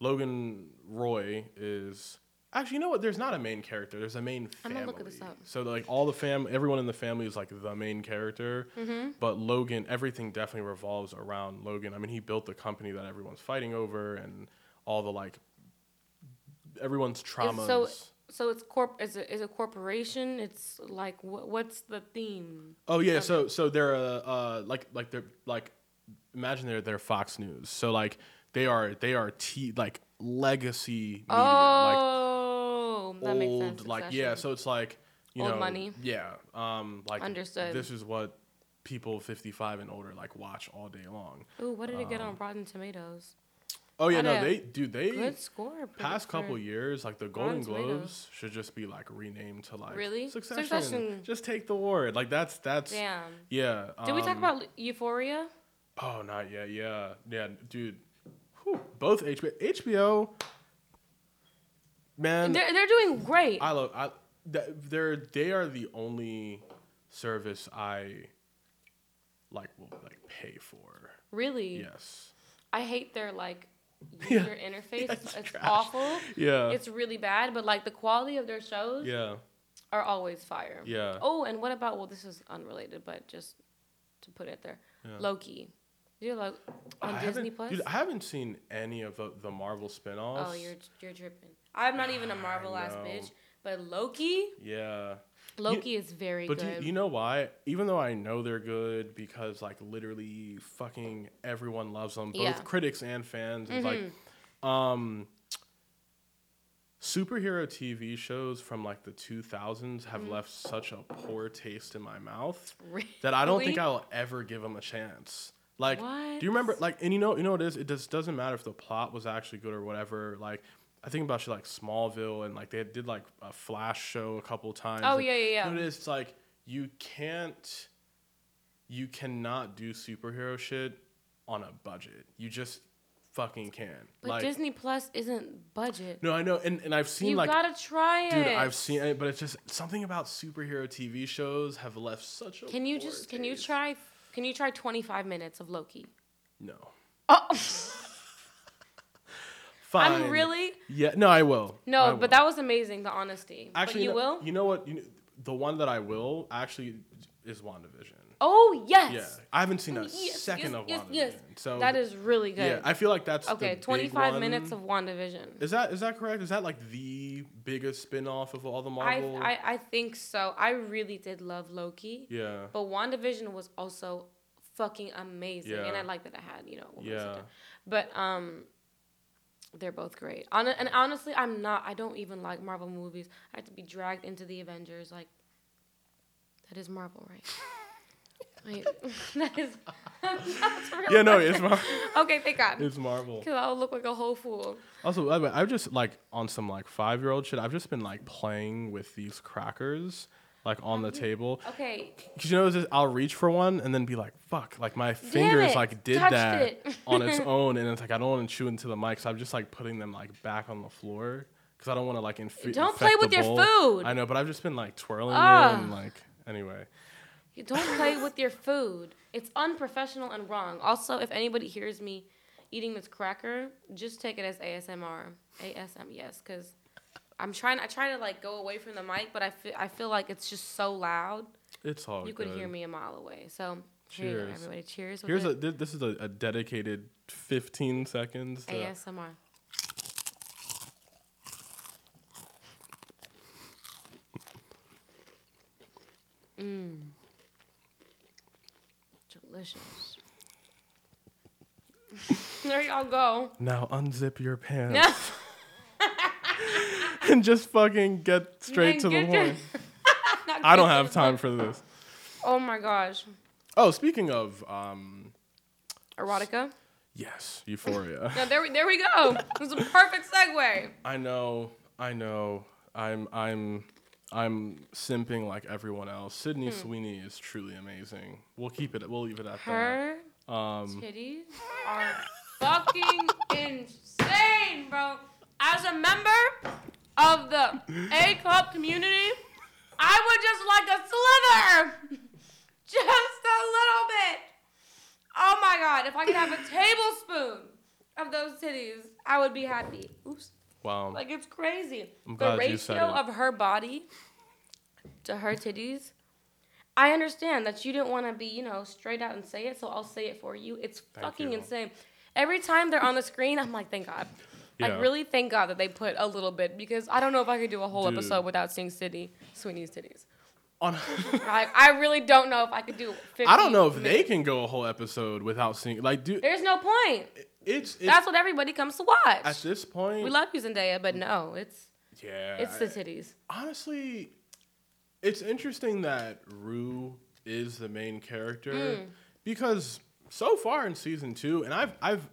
S2: Logan Roy is actually you know what? There's not a main character. There's a main family.
S1: I'm gonna look this up.
S2: So like all the fam, everyone in the family is like the main character.
S1: Mm-hmm.
S2: But Logan, everything definitely revolves around Logan. I mean, he built the company that everyone's fighting over, and all the like everyone's traumas.
S1: so- So it's corp. Is it is a corporation? It's like wh- what's the theme?
S2: Oh yeah, so so they're uh, uh like like they're like imagine they're they're Fox News. So like they are they are t like legacy media
S1: oh,
S2: like
S1: that makes
S2: old
S1: sense.
S2: like yeah, so it's like you
S1: Old
S2: know
S1: money.
S2: Yeah. Um like
S1: Understood.
S2: this is what people 55 and older like watch all day long.
S1: Ooh, what did it get
S2: um,
S1: on Rotten Tomatoes?
S2: Oh yeah, no, they dude they
S1: Good score.
S2: past couple years like the Golden Globes should just be like renamed to like
S1: Really?
S2: Succession.
S1: Succession.
S2: Just take the award. Like that's that's
S1: Damn.
S2: yeah.
S1: Did we talk
S2: um,
S1: about Euphoria?
S2: Oh, not yet. Yeah, yeah, dude. Whew, both HBO, HBO. Man,
S1: They're they're doing great.
S2: I love. I th- they're they are the only service I like will like pay for.
S1: really.
S2: Yes.
S1: I hate their like
S2: Yeah.
S1: user interface.
S2: it's
S1: it's it's
S2: trash.
S1: awful.
S2: Yeah.
S1: It's really bad, but like the quality of their shows
S2: yeah.
S1: are always fire.
S2: Yeah.
S1: Oh, and what about well, this is unrelated, but just to put it there,
S2: Yeah.
S1: Loki. You like on
S2: I
S1: Disney
S2: haven't-
S1: Plus?
S2: Dude, I haven't seen any of the, the Marvel spin-offs.
S1: oh, you're you're tripping. I'm not even a Marvel ass bitch, but Loki,
S2: Yeah.
S1: Loki is very
S2: But
S1: good.
S2: you, you know why? Even though I know they're good because like literally fucking everyone loves them, both
S1: Yeah. Mm-hmm.
S2: critics and fans. It's like um superhero TV shows from like the 2000s have
S1: Mm-hmm.
S2: left such a poor taste in my mouth that I don't think I'll ever give them a chance. Like,
S1: What?
S2: do you remember? Like, and you know, you know what it is. It just doesn't matter if the plot was actually good or whatever. Like, I think about shit like Smallville and like they did like a Flash show a couple times.
S1: Oh,
S2: Like,
S1: yeah, yeah,
S2: you
S1: yeah.
S2: know it is? It's like you can't, you cannot do superhero shit on a budget. You just fucking can't.
S1: but
S2: like,
S1: Disney Plus isn't budget.
S2: no, I know, and, and I've seen
S1: You
S2: like you
S1: gotta try it, Dude.
S2: I've seen it, but it's just something about superhero TV shows have left such a.
S1: Can you just can you try can you try 25 minutes of Loki?
S2: No.
S1: Oh,
S2: Fine.
S1: I'm really
S2: Yeah. No, I will.
S1: no,
S2: I
S1: but that was amazing. The honesty.
S2: actually
S1: but you
S2: know,
S1: will.
S2: You know what? You know, the one that I will actually is WandaVision.
S1: Oh yes.
S2: Yeah, I haven't seen a
S1: Yes,
S2: second
S1: yes,
S2: of
S1: yes,
S2: WandaVision.
S1: yes.
S2: So
S1: that is really good.
S2: Yeah, I feel like that's the
S1: okay, 25
S2: one.
S1: minutes of WandaVision.
S2: Is that is that correct? Is that like the biggest spin-off of all the
S1: I,
S2: Marvel?
S1: I I think so. I really did love Loki,
S2: yeah.
S1: but WandaVision was also fucking amazing,
S2: yeah.
S1: and I like that I had you know.
S2: Yeah.
S1: But um, they're both great. Hon- and honestly, I'm not. I don't even like Marvel movies. I have to be dragged into the Avengers. Like that is Marvel, right? Wait, that is. that's real
S2: Yeah, no, it's Marvel.
S1: Okay, thank God.
S2: it's Marvel.
S1: Because I'll look like a whole fool.
S2: Also, by the way, I've just like on some like five year old shit. I've just been like playing with these crackers like on the mm-hmm. table.
S1: Okay,
S2: Cause you know, just- I'll reach for one and then be like, "Fuck!" Like my fingers
S1: it,
S2: like did that
S1: it.
S2: on its own, and it's like I don't want to chew into the mic, so I'm just like putting them like back on the floor because I don't want to like inf-
S1: Don't play with your food.
S2: I know, but I've just been like twirling
S1: Ugh.
S2: it and like anyway.
S1: You don't play with your food. It's unprofessional and wrong. Also, if anybody hears me eating this cracker, just take it as ASMR. ASM, yes, because I'm trying. I try to like go away from the mic, but I feel I feel like it's just so loud.
S2: It's all
S1: you
S2: good.
S1: could hear me a mile away. So here you go,
S2: Cheers.
S1: everybody. Cheers.
S2: Here's a
S1: it.
S2: thi- this is a, a dedicated 15 seconds. To,
S1: ASMR. Mmm. Delicious. there y'all go.
S2: Now unzip your pants. and just fucking get straight to the point. I don't have time for this.
S1: Oh my gosh.
S2: Oh, speaking of um,
S1: Erotica.
S2: yes, Euphoria.
S1: There we there we go. This is a perfect segue.
S2: I know, I know. I'm I'm I'm simping like everyone else. Sydney
S1: Hmm.
S2: Sweeney is truly amazing. We'll keep it. We'll leave it at
S1: Her
S2: that. Um,
S1: titties are fucking insane, bro. As a member of the A club community, I would just like a slither, just a little bit. Oh my god, if I could have a tablespoon of those titties, I would be happy. Oops.
S2: wow.
S1: Like it's crazy.
S2: I'm
S1: the
S2: glad you said
S1: ratio
S2: it.
S1: of her body to her titties. I understand that you didn't want to be, you know, straight out and say it, so I'll say it for you. It's
S2: Thank
S1: fucking
S2: you.
S1: insane. Every time they're on the screen, I'm like, thank God.
S2: Yeah.
S1: Like, really thank God that they put a little bit because I don't know if I could do a whole
S2: Dude.
S1: episode without seeing Sydney Sweeney's titties.
S2: On,
S1: Like, I really don't know if I could do 50
S2: I don't know if they can go a whole episode without seeing. Like, dude,
S1: There's no point.
S2: it's, it's
S1: That's what everybody comes to watch.
S2: at this point.
S1: we love you, Zendaya, but no, it's
S2: yeah,
S1: it's the titties.
S2: honestly, it's interesting that Rue is the main character
S1: Mm.
S2: because so far in season two, and I've I've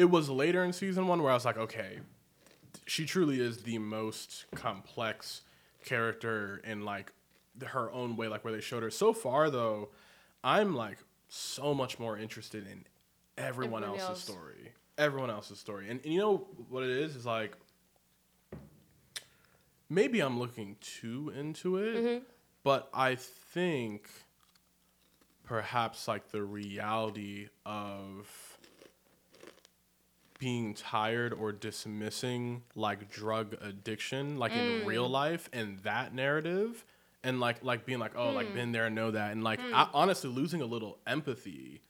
S2: it was later in season one where I was like, okay, she truly is the most complex character in like her own way, like where they showed her. So far though, I'm like so much more interested in everyone
S1: Everybody
S2: else's
S1: else.
S2: story. Everyone else's story. And, and you know what it is? Is like maybe I'm looking too into it,
S1: Mm-hmm.
S2: but I think perhaps like the reality of being tired or dismissing like drug addiction like in real
S1: Mm.
S2: life and that narrative and like like being like oh
S1: Hmm.
S2: like been there and know that and like I, honestly losing a little empathy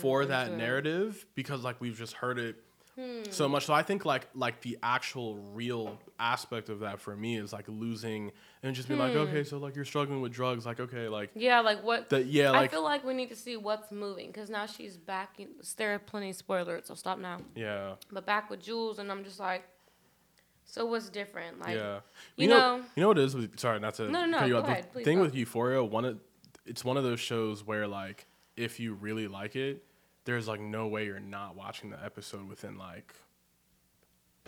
S2: for that narrative because like we've just heard it
S1: Hmm.
S2: so much. So I think like like the actual real aspect of that for me is like losing and just being
S1: Hmm.
S2: like, okay, so like you're struggling with drugs, like okay, like
S1: Yeah, like what?
S2: Yeah,
S1: I feel like we need to see what's moving because now she's back. In, there are plenty of spoilers, so stop now.
S2: yeah,
S1: But back with Jules, and I'm just like, so what's different? Like,
S2: yeah.
S1: you
S2: know,
S1: know-
S2: you know what it is. With, sorry, not to
S1: No, no, no,
S2: you
S1: go
S2: off. The
S1: ahead,
S2: thing
S1: go.
S2: with Euphoria, one of it's one of those shows where like if you really like it, there's like no way you're not watching the episode within like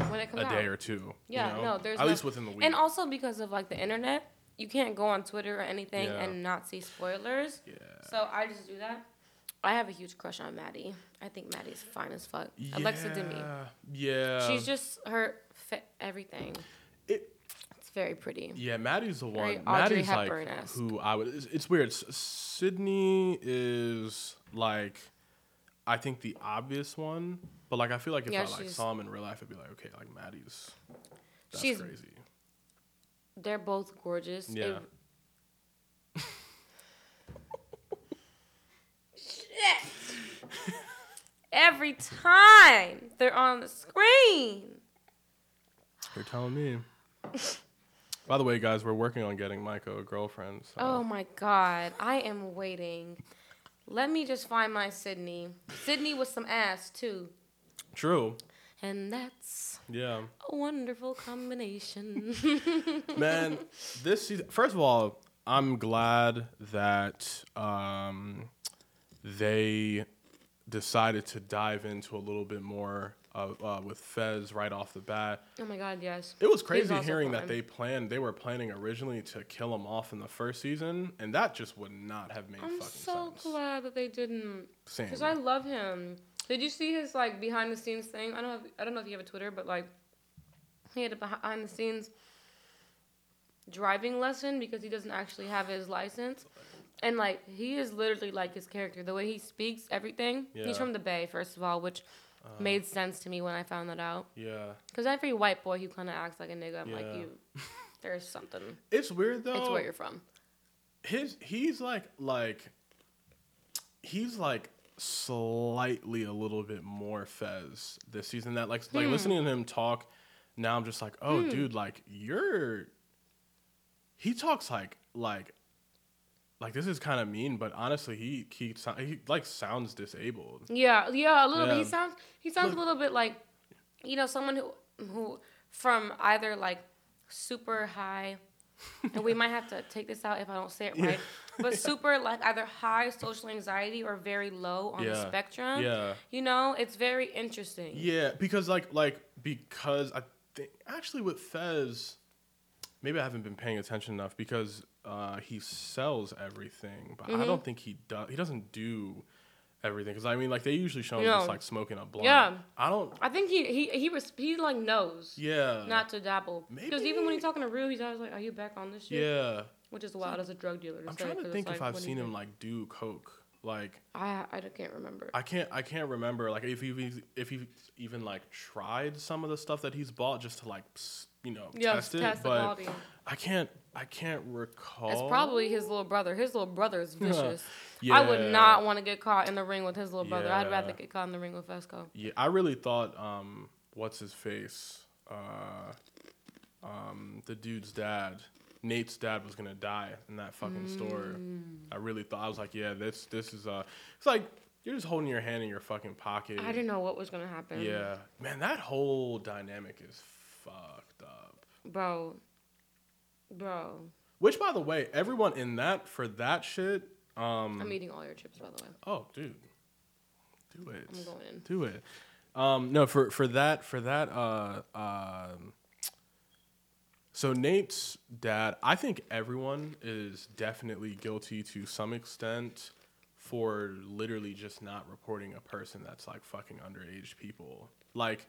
S1: when it comes
S2: a
S1: out.
S2: day or two.
S1: yeah,
S2: you know?
S1: no, there's
S2: at
S1: no-
S2: least within the week.
S1: And also because of like the internet, you can't go on Twitter or anything
S2: Yeah.
S1: and not see spoilers.
S2: yeah.
S1: So I just do that. I have a huge crush on Maddie. I think Maddie's fine as fuck. Yeah. Alexa Demie.
S2: Yeah.
S1: She's just her fa- everything.
S2: It,
S1: It's very pretty.
S2: Yeah, Maddie's the one. Maddie's like who I would. It's, it's weird. S- Sydney is like, I think the obvious one, but like I feel like if
S1: Yeah,
S2: I like saw him in real life, I'd be like, okay, like Maddie's. That's
S1: She's-
S2: crazy.
S1: They're both gorgeous.
S2: Yeah.
S1: It- Shit. Every time they're on the screen.
S2: You're telling me. By the way, guys, we're working on getting Myko a girlfriend. So.
S1: Oh my god, I am waiting. Let me just find my Sydney. Sydney with some ass too.
S2: True.
S1: And that's
S2: Yeah.
S1: a wonderful combination.
S2: Man, this season. First of all, I'm glad that um, they decided to dive into a little bit more uh, uh, with Fez right off the bat.
S1: oh my god, yes.
S2: It was crazy
S1: also
S2: hearing that they planned. They were planning originally to kill him off in the first season, and that just would not have made fucking sense.
S1: I'm so glad that they didn't.
S2: Same.
S1: Because I love him. Did you see his like behind the scenes thing? I don't know. If, I don't know if you have a Twitter, but like he had a behind the scenes driving lesson because he doesn't actually have his license. And like he is literally like his character. The way he speaks, everything.
S2: Yeah.
S1: He's from the Bay, first of all, which
S2: Uh,
S1: made sense to me when I found that out.
S2: Yeah,
S1: Because every white boy who kind of acts like a nigga, I'm like, you, there's something.
S2: it's weird though.
S1: It's where you're from.
S2: his he's like like he's like slightly a little bit more Fez this season. That like like
S1: Hmm.
S2: listening to him talk now, I'm just like, oh, dude, like you're. He talks like like. Like this is kind of mean, but honestly, he he he like sounds disabled.
S1: Yeah, yeah, a little bit. He sounds he sounds
S2: Look-
S1: a little bit like, you know, someone who who from either like super high, and we might have to take this out if I don't say it
S2: Yeah.
S1: right, but super like either high social anxiety or very low on the spectrum.
S2: Yeah.
S1: You know, it's very interesting.
S2: Yeah, because like like because I think actually with Fez, maybe I haven't been paying attention enough because uh, he sells everything, but
S1: Mm-hmm.
S2: I don't think he does. He doesn't do everything because I mean like they usually show him
S1: No.
S2: just like smoking a blunt.
S1: Yeah.
S2: I don't.
S1: I think he he he was he like knows
S2: Yeah.
S1: not to dabble because even when he's talking to Rue, he's always like, "Are you back on this shit?"
S2: Yeah.
S1: Which is wild as a drug dealer. To
S2: I'm
S1: say,
S2: trying to think
S1: it's
S2: if
S1: like,
S2: I've seen him like do coke. Like
S1: I I can't remember.
S2: I can't I can't remember like if he if he even like tried some of the stuff that he's bought just to like you know
S1: Yeah,
S2: test it,
S1: test
S2: but
S1: quality.
S2: I can't I can't recall.
S1: It's probably his little brother. His little brother is vicious. I
S2: Yeah.
S1: would not want to get caught in the ring with his little brother. I'd rather get caught in the ring with Fezco.
S2: Yeah, I really thought um what's his face? Uh um the dude's dad. Nate's dad was gonna die in that fucking store.
S1: Mm.
S2: I really thought I was like, yeah, this this is uh it's like you're just holding your hand in your fucking pocket.
S1: I didn't know what was gonna happen.
S2: Yeah. Man, that whole dynamic is fucked.
S1: Bro, bro.
S2: Which by the way, everyone in that for that shit, um
S1: I'm eating all your chips, by the way.
S2: oh dude. Do it.
S1: I'm going in.
S2: Do it. Um, no, for for that for that. Uh, um, so Nate's dad, I think everyone is definitely guilty to some extent for literally just not reporting a person that's like fucking underage people. Like,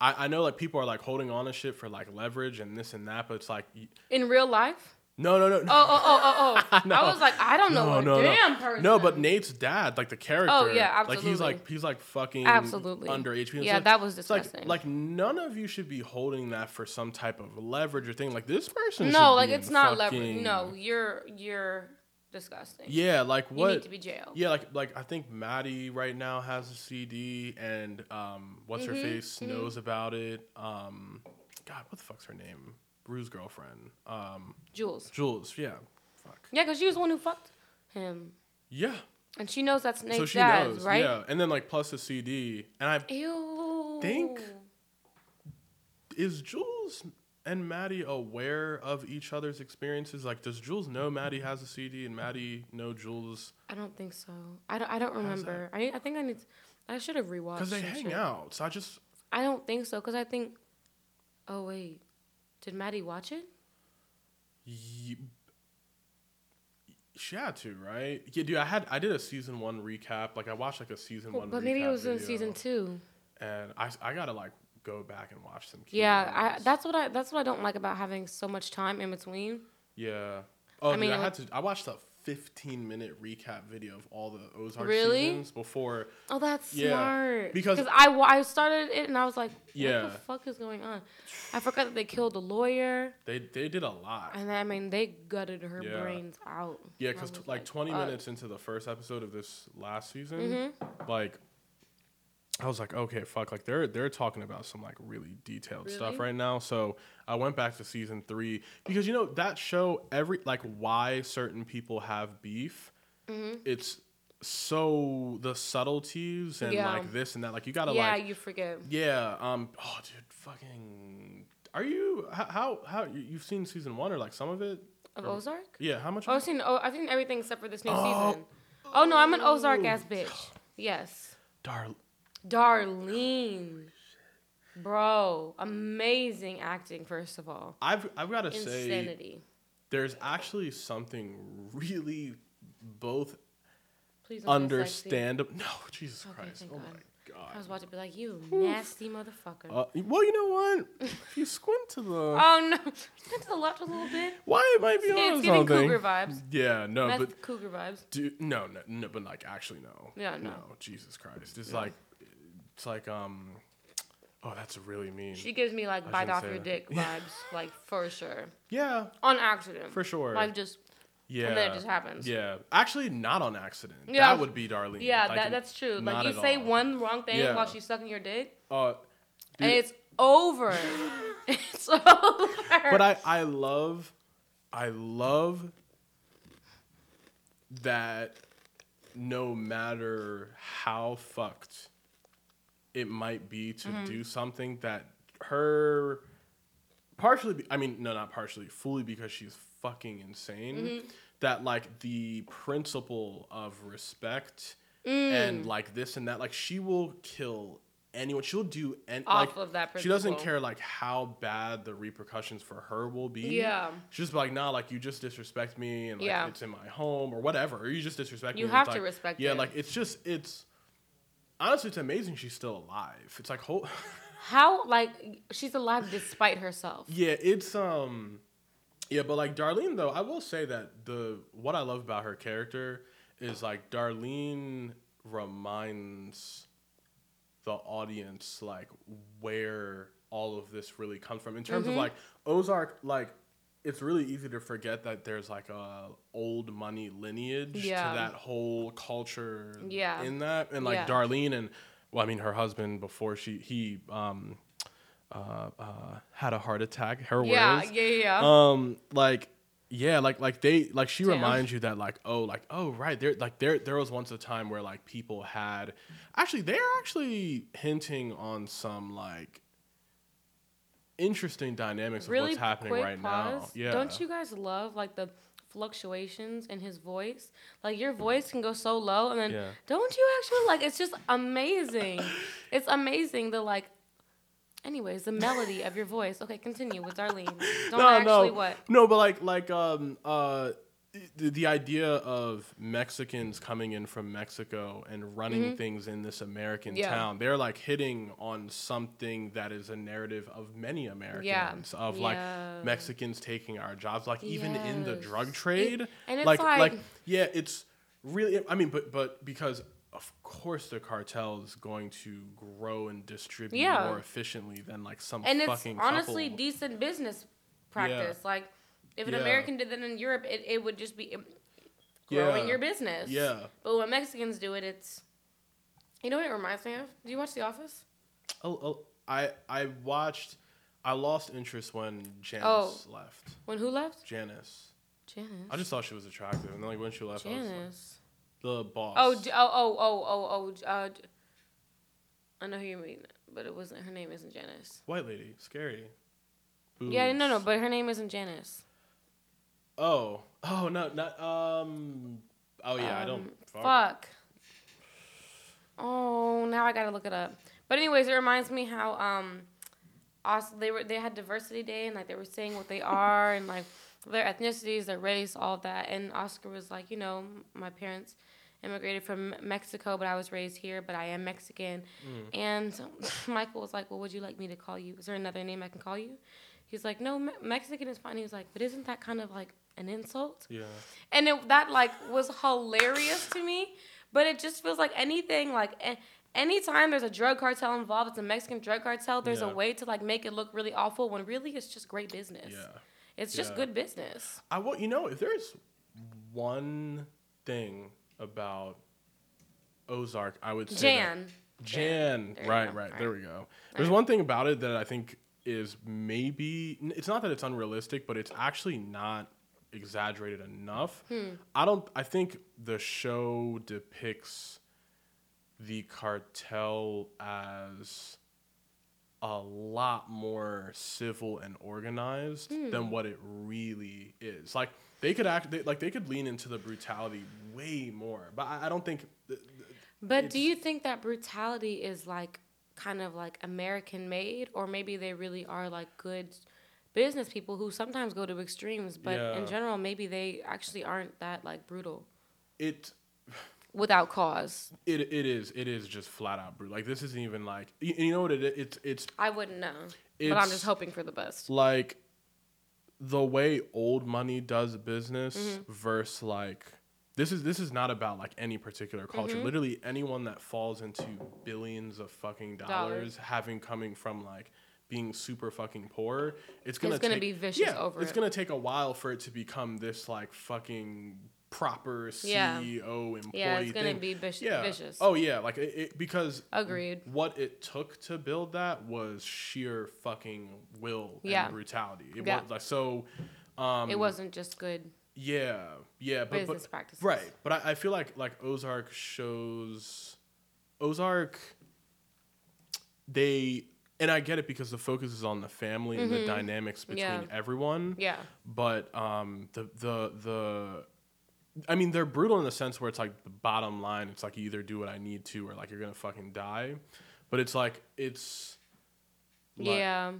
S2: I, I know like people are like holding on to shit for like leverage and this and that, but it's like,
S1: In real life?
S2: no, no, no, no.
S1: Oh, oh, oh, oh, oh. I was like, I don't know
S2: No,
S1: a
S2: no, no.
S1: damn person.
S2: No, but Nate's dad, like the character,
S1: Oh, yeah, absolutely.
S2: like he's like he's like fucking
S1: Absolutely.
S2: underage.
S1: Yeah,
S2: So
S1: that was
S2: it's like-
S1: disgusting.
S2: Like, none of you should be holding that for some type of leverage or thing. Like this person.
S1: no, like it's not leverage. No, you're you're disgusting.
S2: Yeah, like
S1: You
S2: what?
S1: need to be jailed.
S2: Yeah, like like I think Maddie right now has a CD, and um, what's
S1: Mm-hmm,
S2: her face knows about it. Um, God, what the fuck's her name? Rue's girlfriend. Um,
S1: Jules.
S2: Jules. Yeah. Fuck.
S1: Yeah, because she was the one who fucked him.
S2: Yeah.
S1: And she knows that's Nate's
S2: so she
S1: dad's,
S2: knows.
S1: right?
S2: Yeah, and then like plus the CD, and I
S1: Ew.
S2: think- is Jules and Maddie aware of each other's experiences? Like, does Jules know Maddie has a CD and Maddie know Jules?
S1: I don't think so. I don't, I don't remember. I I think I need. I should have rewatched.
S2: Because they hang
S1: shit.
S2: out. So I just
S1: I don't think so. Cause I think. Oh wait, did Maddie watch it?
S2: Ye- She had to, right? Yeah, dude. I had I did a season one recap. Like I watched like a season
S1: Well,
S2: one.
S1: but maybe it was in season two.
S2: And I I gotta like go back and watch some. key
S1: Yeah, I, that's what I that's what I don't like about having so much time in between.
S2: yeah. Oh,
S1: I
S2: I
S1: mean,
S2: I had to. I watched a 15 minute recap video of all the Ozark
S1: Really?
S2: seasons before.
S1: Oh, that's
S2: Yeah,
S1: smart.
S2: because-
S1: I, I started it and I was like, what
S2: Yeah.
S1: the fuck is going on? I forgot that they killed the lawyer,
S2: They they did a lot.
S1: and I mean they gutted her
S2: Yeah.
S1: brains out.
S2: Yeah, because
S1: was
S2: like 20
S1: fuck.
S2: minutes into the first episode of this last season,
S1: Mm-hmm.
S2: like I was like, okay, fuck, like they're they're talking about some like really detailed stuff right now. So I went back to season three because you know that show every like why certain people have beef.
S1: Mm-hmm.
S2: It's so the subtleties and
S1: Yeah.
S2: like this and that. Like you gotta
S1: Yeah,
S2: like
S1: you forget.
S2: yeah. Um. Oh, dude, fucking. Are you how how, how you- you've seen season one or like some of it?
S1: Of
S2: Or-
S1: Ozark?
S2: Yeah. How much?
S1: Oh, I've seen. Oh, I've seen everything except for this new
S2: Oh.
S1: season. Oh no, I'm an Ozark ass bitch. Yes,
S2: Dar-
S1: Darlene, bro, amazing acting. First of all,
S2: I've I've got to say
S1: insanity.
S2: there's actually something really both
S1: Please
S2: understandable. No, Jesus
S1: Okay,
S2: Christ. Oh
S1: God.
S2: my god.
S1: I was about to be like, you nasty motherfucker.
S2: Uh, well, you know what? If you squint to the
S1: oh no, Squint to the left a little bit.
S2: why it might be
S1: It's
S2: on
S1: giving
S2: something.
S1: cougar vibes.
S2: Yeah, no, but
S1: cougar vibes.
S2: Dude, no, no, no, but like actually no.
S1: Yeah, no.
S2: Jesus Christ. It's
S1: Yeah.
S2: like it's like um oh that's really mean.
S1: She gives me like bite off your dick vibes, like for sure,
S2: yeah,
S1: on accident.
S2: for sure.
S1: Like just
S2: yeah.
S1: and then it just happens.
S2: Yeah. Actually not on accident.
S1: Yeah.
S2: That would be Darlene.
S1: Yeah,
S2: Like,
S1: that, that's true. Like you say
S2: all.
S1: one wrong thing
S2: Yeah.
S1: while she's sucking your dick,
S2: uh
S1: and it's over. it's over.
S2: but I I love I love that no matter how fucked it might be to
S1: Mm-hmm.
S2: do something that her partially be, I mean no not partially fully because she's fucking insane
S1: Mm-hmm.
S2: that like the principle of respect
S1: Mm.
S2: and like this and that like she will kill anyone she'll do and
S1: Off
S2: like
S1: of that
S2: she doesn't care like how bad the repercussions for her will be
S1: Yeah.
S2: she's just like nah like you just disrespect me and like
S1: Yeah.
S2: it's in my home or whatever or you just disrespect
S1: You
S2: me and
S1: have to
S2: like-
S1: respect
S2: yeah
S1: it.
S2: like it's just it's honestly it's amazing she's still alive it's like whole
S1: How like she's alive despite herself.
S2: yeah it's um yeah but like darlene though i will say that the what i love about her character is like darlene reminds the audience like where all of this really comes from in terms
S1: Mm-hmm.
S2: of like ozark like it's really easy to forget that there's like a old money lineage
S1: Yeah.
S2: to that whole culture
S1: Yeah.
S2: in that and like
S1: Yeah.
S2: darlene and well i mean her husband before she he um uh, uh had a heart attack her
S1: Yeah,
S2: words
S1: yeah, yeah. yeah.
S2: um like yeah like like they like she
S1: Damn.
S2: reminds you that like oh like oh right there like there there was once a time where like people had actually they're actually hinting on some like interesting dynamics of
S1: really
S2: what's happening
S1: quick
S2: right
S1: pause.
S2: now yeah
S1: Don't you guys love like the fluctuations in his voice? Like your voice can go so low and then
S2: Yeah.
S1: don't you actually like it's just amazing. it's amazing the like anyways, the melody of your voice. Okay, continue with Darlene. Don't
S2: no
S1: actually
S2: no
S1: what?
S2: no but like like um uh the, the idea of Mexicans coming in from Mexico and running things in this American
S1: Mm-hmm. Yeah.
S2: town, they're like hitting on something that is a narrative of many Americans of like Mexicans taking our jobs, like even in the
S1: Yes.
S2: drug
S1: It-
S2: trade.
S1: and it's
S2: like,
S1: like-
S2: yeah, it's really. I mean, but but because of course the cartel is going to grow and distribute
S1: Yeah.
S2: more efficiently than like some
S1: And it's
S2: fucking
S1: honestly
S2: couple.
S1: decent business practice. Like if an
S2: Yeah.
S1: American did that in Europe, it, it would just be growing
S2: Yeah.
S1: your business.
S2: Yeah.
S1: But when Mexicans do it, it's you know what it reminds me of? Do you watch The Office?
S2: Oh, oh, I I watched. I lost interest when Janice
S1: Oh.
S2: left.
S1: When who left?
S2: Janice.
S1: Janice.
S2: I just thought she was attractive, and then like when she left, I was like,
S1: Janice.
S2: the boss.
S1: Oh, oh, oh, oh, oh, oh. J- Uh, I know who you mean, but it wasn't. Her name isn't Janice.
S2: white lady, scary.
S1: Yeah, no, no, but her name isn't Janice.
S2: Oh, oh no, not um. Oh yeah, I don't.
S1: Um,
S2: Fuck.
S1: Fuck. Oh, now I gotta look it up. But anyways, it reminds me how um, also they were they had diversity day and like they were saying what they are and like their ethnicities, their race, all that. And Oscar was like, you know, my parents immigrated from Mexico, but I was raised here, but I am Mexican.
S2: Mm.
S1: And Michael was like, well, would you like me to call you? Is there another name I can call you? He's like, no, Me- Mexican is fine. He was like, but isn't that kind of like an insult?
S2: Yeah.
S1: and it, that like was hilarious to me but it just feels like anything like anytime there's a drug cartel involved it's a mexican drug cartel there's
S2: Yeah.
S1: a way to like make it look really awful when really it's just great business
S2: Yeah.
S1: it's just
S2: Yeah.
S1: good business
S2: I will. You know, if there's one thing about Ozark, I would say that-
S1: jan
S2: Jan. Right, right.
S1: Right.
S2: There we go. There's one thing about it that I think is maybe it's not that it's unrealistic, but it's actually not exaggerated enough.
S1: Hmm.
S2: I don't I think the show depicts the cartel as a lot more civil and organized
S1: Hmm.
S2: than what it really is. Like they could act they, like they could lean into the brutality way more, but I, I don't think th-
S1: but do you think that brutality is like kind of like american made or maybe they really are like good business people who sometimes go to extremes but
S2: Yeah.
S1: in general maybe they actually aren't that like brutal
S2: it
S1: without cause.
S2: It it is it is just flat out brutal. Like this isn't even like you, you know what it? It's it's
S1: I wouldn't know, but I'm just hoping for the best.
S2: like the way old money does business
S1: Mm-hmm.
S2: versus like this is this is not about like any particular culture.
S1: Mm-hmm.
S2: Literally anyone that falls into billions of fucking dollars,
S1: Dollars.
S2: having coming from like being super fucking poor, it's gonna
S1: It's gonna
S2: take-
S1: be vicious
S2: yeah,
S1: over
S2: It's
S1: it.
S2: gonna take a while for it to become this like fucking proper
S1: Yeah.
S2: CEO employee.
S1: Yeah, it's gonna
S2: thing.
S1: be vic-
S2: yeah.
S1: vicious.
S2: Oh yeah, like it, it because
S1: Agreed.
S2: what it took to build that was sheer fucking will
S1: Yeah.
S2: and brutality. It
S1: Yeah.
S2: was like so. Um,
S1: it wasn't just good.
S2: Yeah, yeah, but,
S1: Business
S2: but
S1: practices.
S2: right. But I, I feel like like Ozark shows Ozark. They and I get it because the focus is on the family and the dynamics between
S1: Mm-hmm. Yeah.
S2: everyone.
S1: Yeah.
S2: But um, the the the. I mean, they're brutal in the sense where it's like the bottom line. It's like you either do what I need to, or like you're gonna fucking die. But it's like it's. like-
S1: yeah.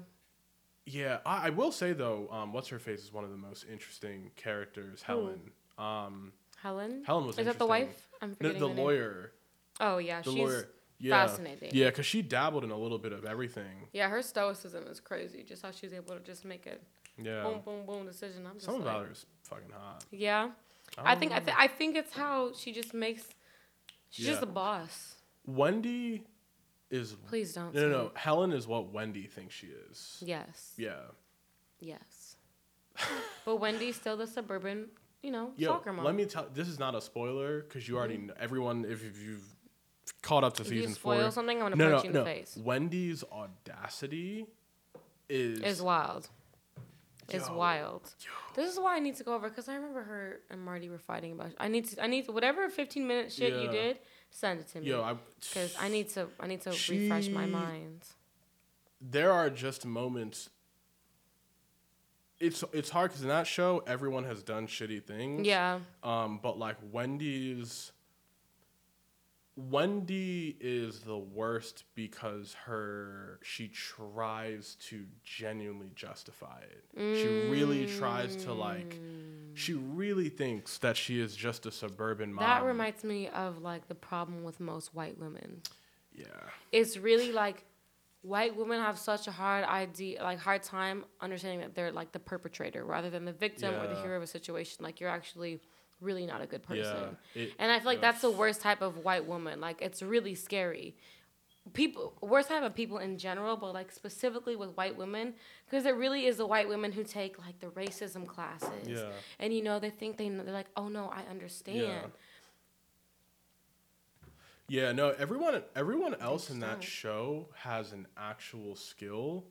S2: yeah, I, I will say though, um, what's her face is one of the most interesting characters. Helen. Um,
S1: Helen.
S2: Helen was
S1: Is that the wife? I'm
S2: the,
S1: forgetting
S2: the
S1: the name.
S2: lawyer.
S1: Oh yeah,
S2: The
S1: she's
S2: lawyer. Yeah.
S1: fascinating.
S2: Yeah, because she dabbled in a little bit of everything.
S1: yeah. Her stoicism is crazy. Just how she's able to just make a
S2: Yeah.
S1: boom, boom, boom decision. I'm just
S2: Some
S1: like,
S2: about her is fucking hot.
S1: yeah. I think I, th- I think it's how she just makes. She's
S2: Yeah.
S1: just a boss.
S2: Wendy is.
S1: Please don't.
S2: No, no, no.
S1: it.
S2: Helen is what Wendy thinks she is.
S1: Yes.
S2: Yeah.
S1: Yes. but Wendy's still the suburban, you know,
S2: Yo,
S1: soccer mom.
S2: let me tell. This is not a spoiler because you already mm-hmm. know, everyone. If you've caught up to
S1: if you
S2: season
S1: spoil
S2: four,
S1: something, I'm gonna
S2: no,
S1: punch
S2: no,
S1: you in
S2: no.
S1: the face.
S2: Wendy's audacity is
S1: It's wild. It's
S2: Yo.
S1: wild. This is why I need to go over because I remember her and Marty were fighting about. I need to. I need to, whatever 15 minute shit you did. Send it to me.
S2: Yo, I
S1: because I need to. I need to refresh my mind.
S2: there are just moments. It's it's hard because in that show everyone has done shitty things.
S1: Yeah.
S2: Um, but like Wendy's. Wendy is the worst because her she tries to genuinely justify it. She really tries to like. Mm. She really thinks that she is just a suburban mom.
S1: That reminds me of like the problem with most white women.
S2: Yeah.
S1: It's really like white women have such a hard idea, like hard time understanding that they're like the perpetrator rather than the victim or the hero of a situation. Like you're actually really not a good person.
S2: Yeah. It,
S1: And I feel like that's the worst type of white woman. Like it's really scary. People, worst type of people in general, but like specifically with white women, because it really is the white women who take like the racism classes.
S2: Yeah.
S1: And you know they think they they're like, oh no, I understand.
S2: Yeah, no, everyone everyone else in that show has an actual skill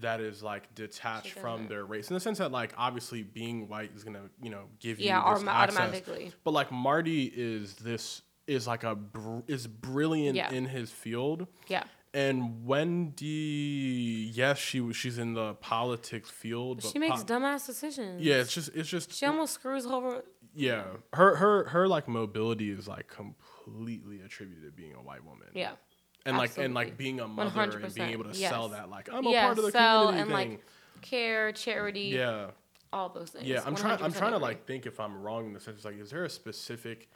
S2: that is like detached from their race in the sense that like obviously being white is gonna you know give you
S1: Yeah,
S2: this access.
S1: automatically.
S2: but like marty is this is like a br- is brilliant
S1: Yeah.
S2: in his field
S1: Yeah.
S2: and wendy yes she was she's in the politics field but
S1: she makes
S2: po-
S1: dumbass decisions.
S2: yeah it's just it's just
S1: She almost screws over.
S2: yeah her her her like mobility is like completely attributed to being a white woman
S1: Yeah.
S2: And like and like being a mother and being able to
S1: yes.
S2: sell that like I'm a
S1: yeah,
S2: part of the
S1: sell
S2: community
S1: and
S2: thing.
S1: like care, charity,
S2: yeah,
S1: all those things.
S2: yeah. I'm trying. I'm trying to like think if I'm wrong in the sense like, is there a specific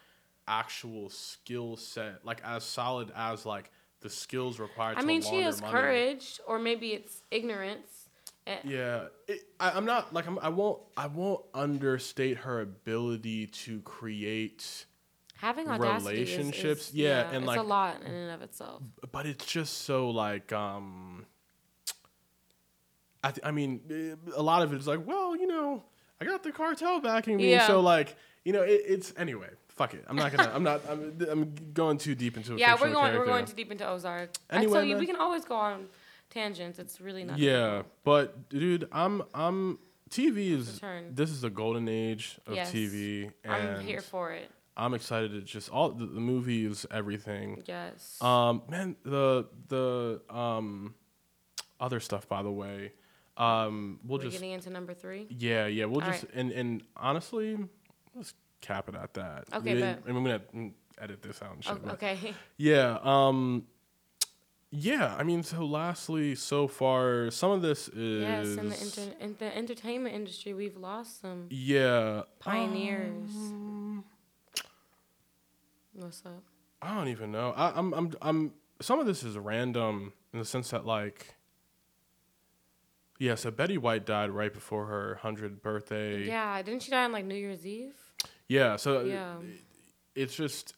S2: actual skill set like as solid as like the skills required?
S1: I
S2: to
S1: mean, she has
S2: money?
S1: courage, or maybe it's ignorance. Eh,
S2: Yeah, it, I, I'm not like I'm, I won't I won't understate her ability to create,
S1: Having audacity is-
S2: Relationships,
S1: is,
S2: yeah, and,
S1: it's
S2: like-
S1: a lot in and of itself.
S2: but it's just so like um. I th- I mean, eh, a lot of it is like, well, you know, I got the cartel backing me,
S1: Yeah.
S2: so like, you know, it, it's anyway. Fuck it. I'm not gonna. I'm not. I'm, I'm going too deep into. A
S1: Yeah, we're going. We're going too deep into Ozark. I
S2: Anyway,
S1: tell you, we can always go on tangents. It's really not.
S2: Yeah, but dude, I'm I'm TV is this is the golden age of
S1: Yes.
S2: TV, and
S1: I'm here for it.
S2: I'm excited to just all the, the movies, everything.
S1: Yes.
S2: Um, man, the the um other stuff, by the way, um, we'll
S1: we're
S2: just
S1: getting into number three.
S2: yeah, yeah, we'll
S1: All
S2: just and and honestly, let's cap it at that.
S1: Okay,
S2: We-
S1: bet.
S2: and I'm gonna edit this out and shit.
S1: Oh, okay.
S2: Yeah. Um. Yeah. I mean, so lastly, so far, some of this is
S1: yes, in the inter- in the entertainment industry, we've lost some
S2: yeah
S1: pioneers.
S2: um,
S1: What's up?
S2: I don't even know. I, I'm I'm I'm some of this is random in the sense that like yeah, so Betty White died right before her hundredth birthday.
S1: Yeah, didn't she die on like New Year's Eve?
S2: Yeah, so uh,
S1: Yeah.
S2: it's just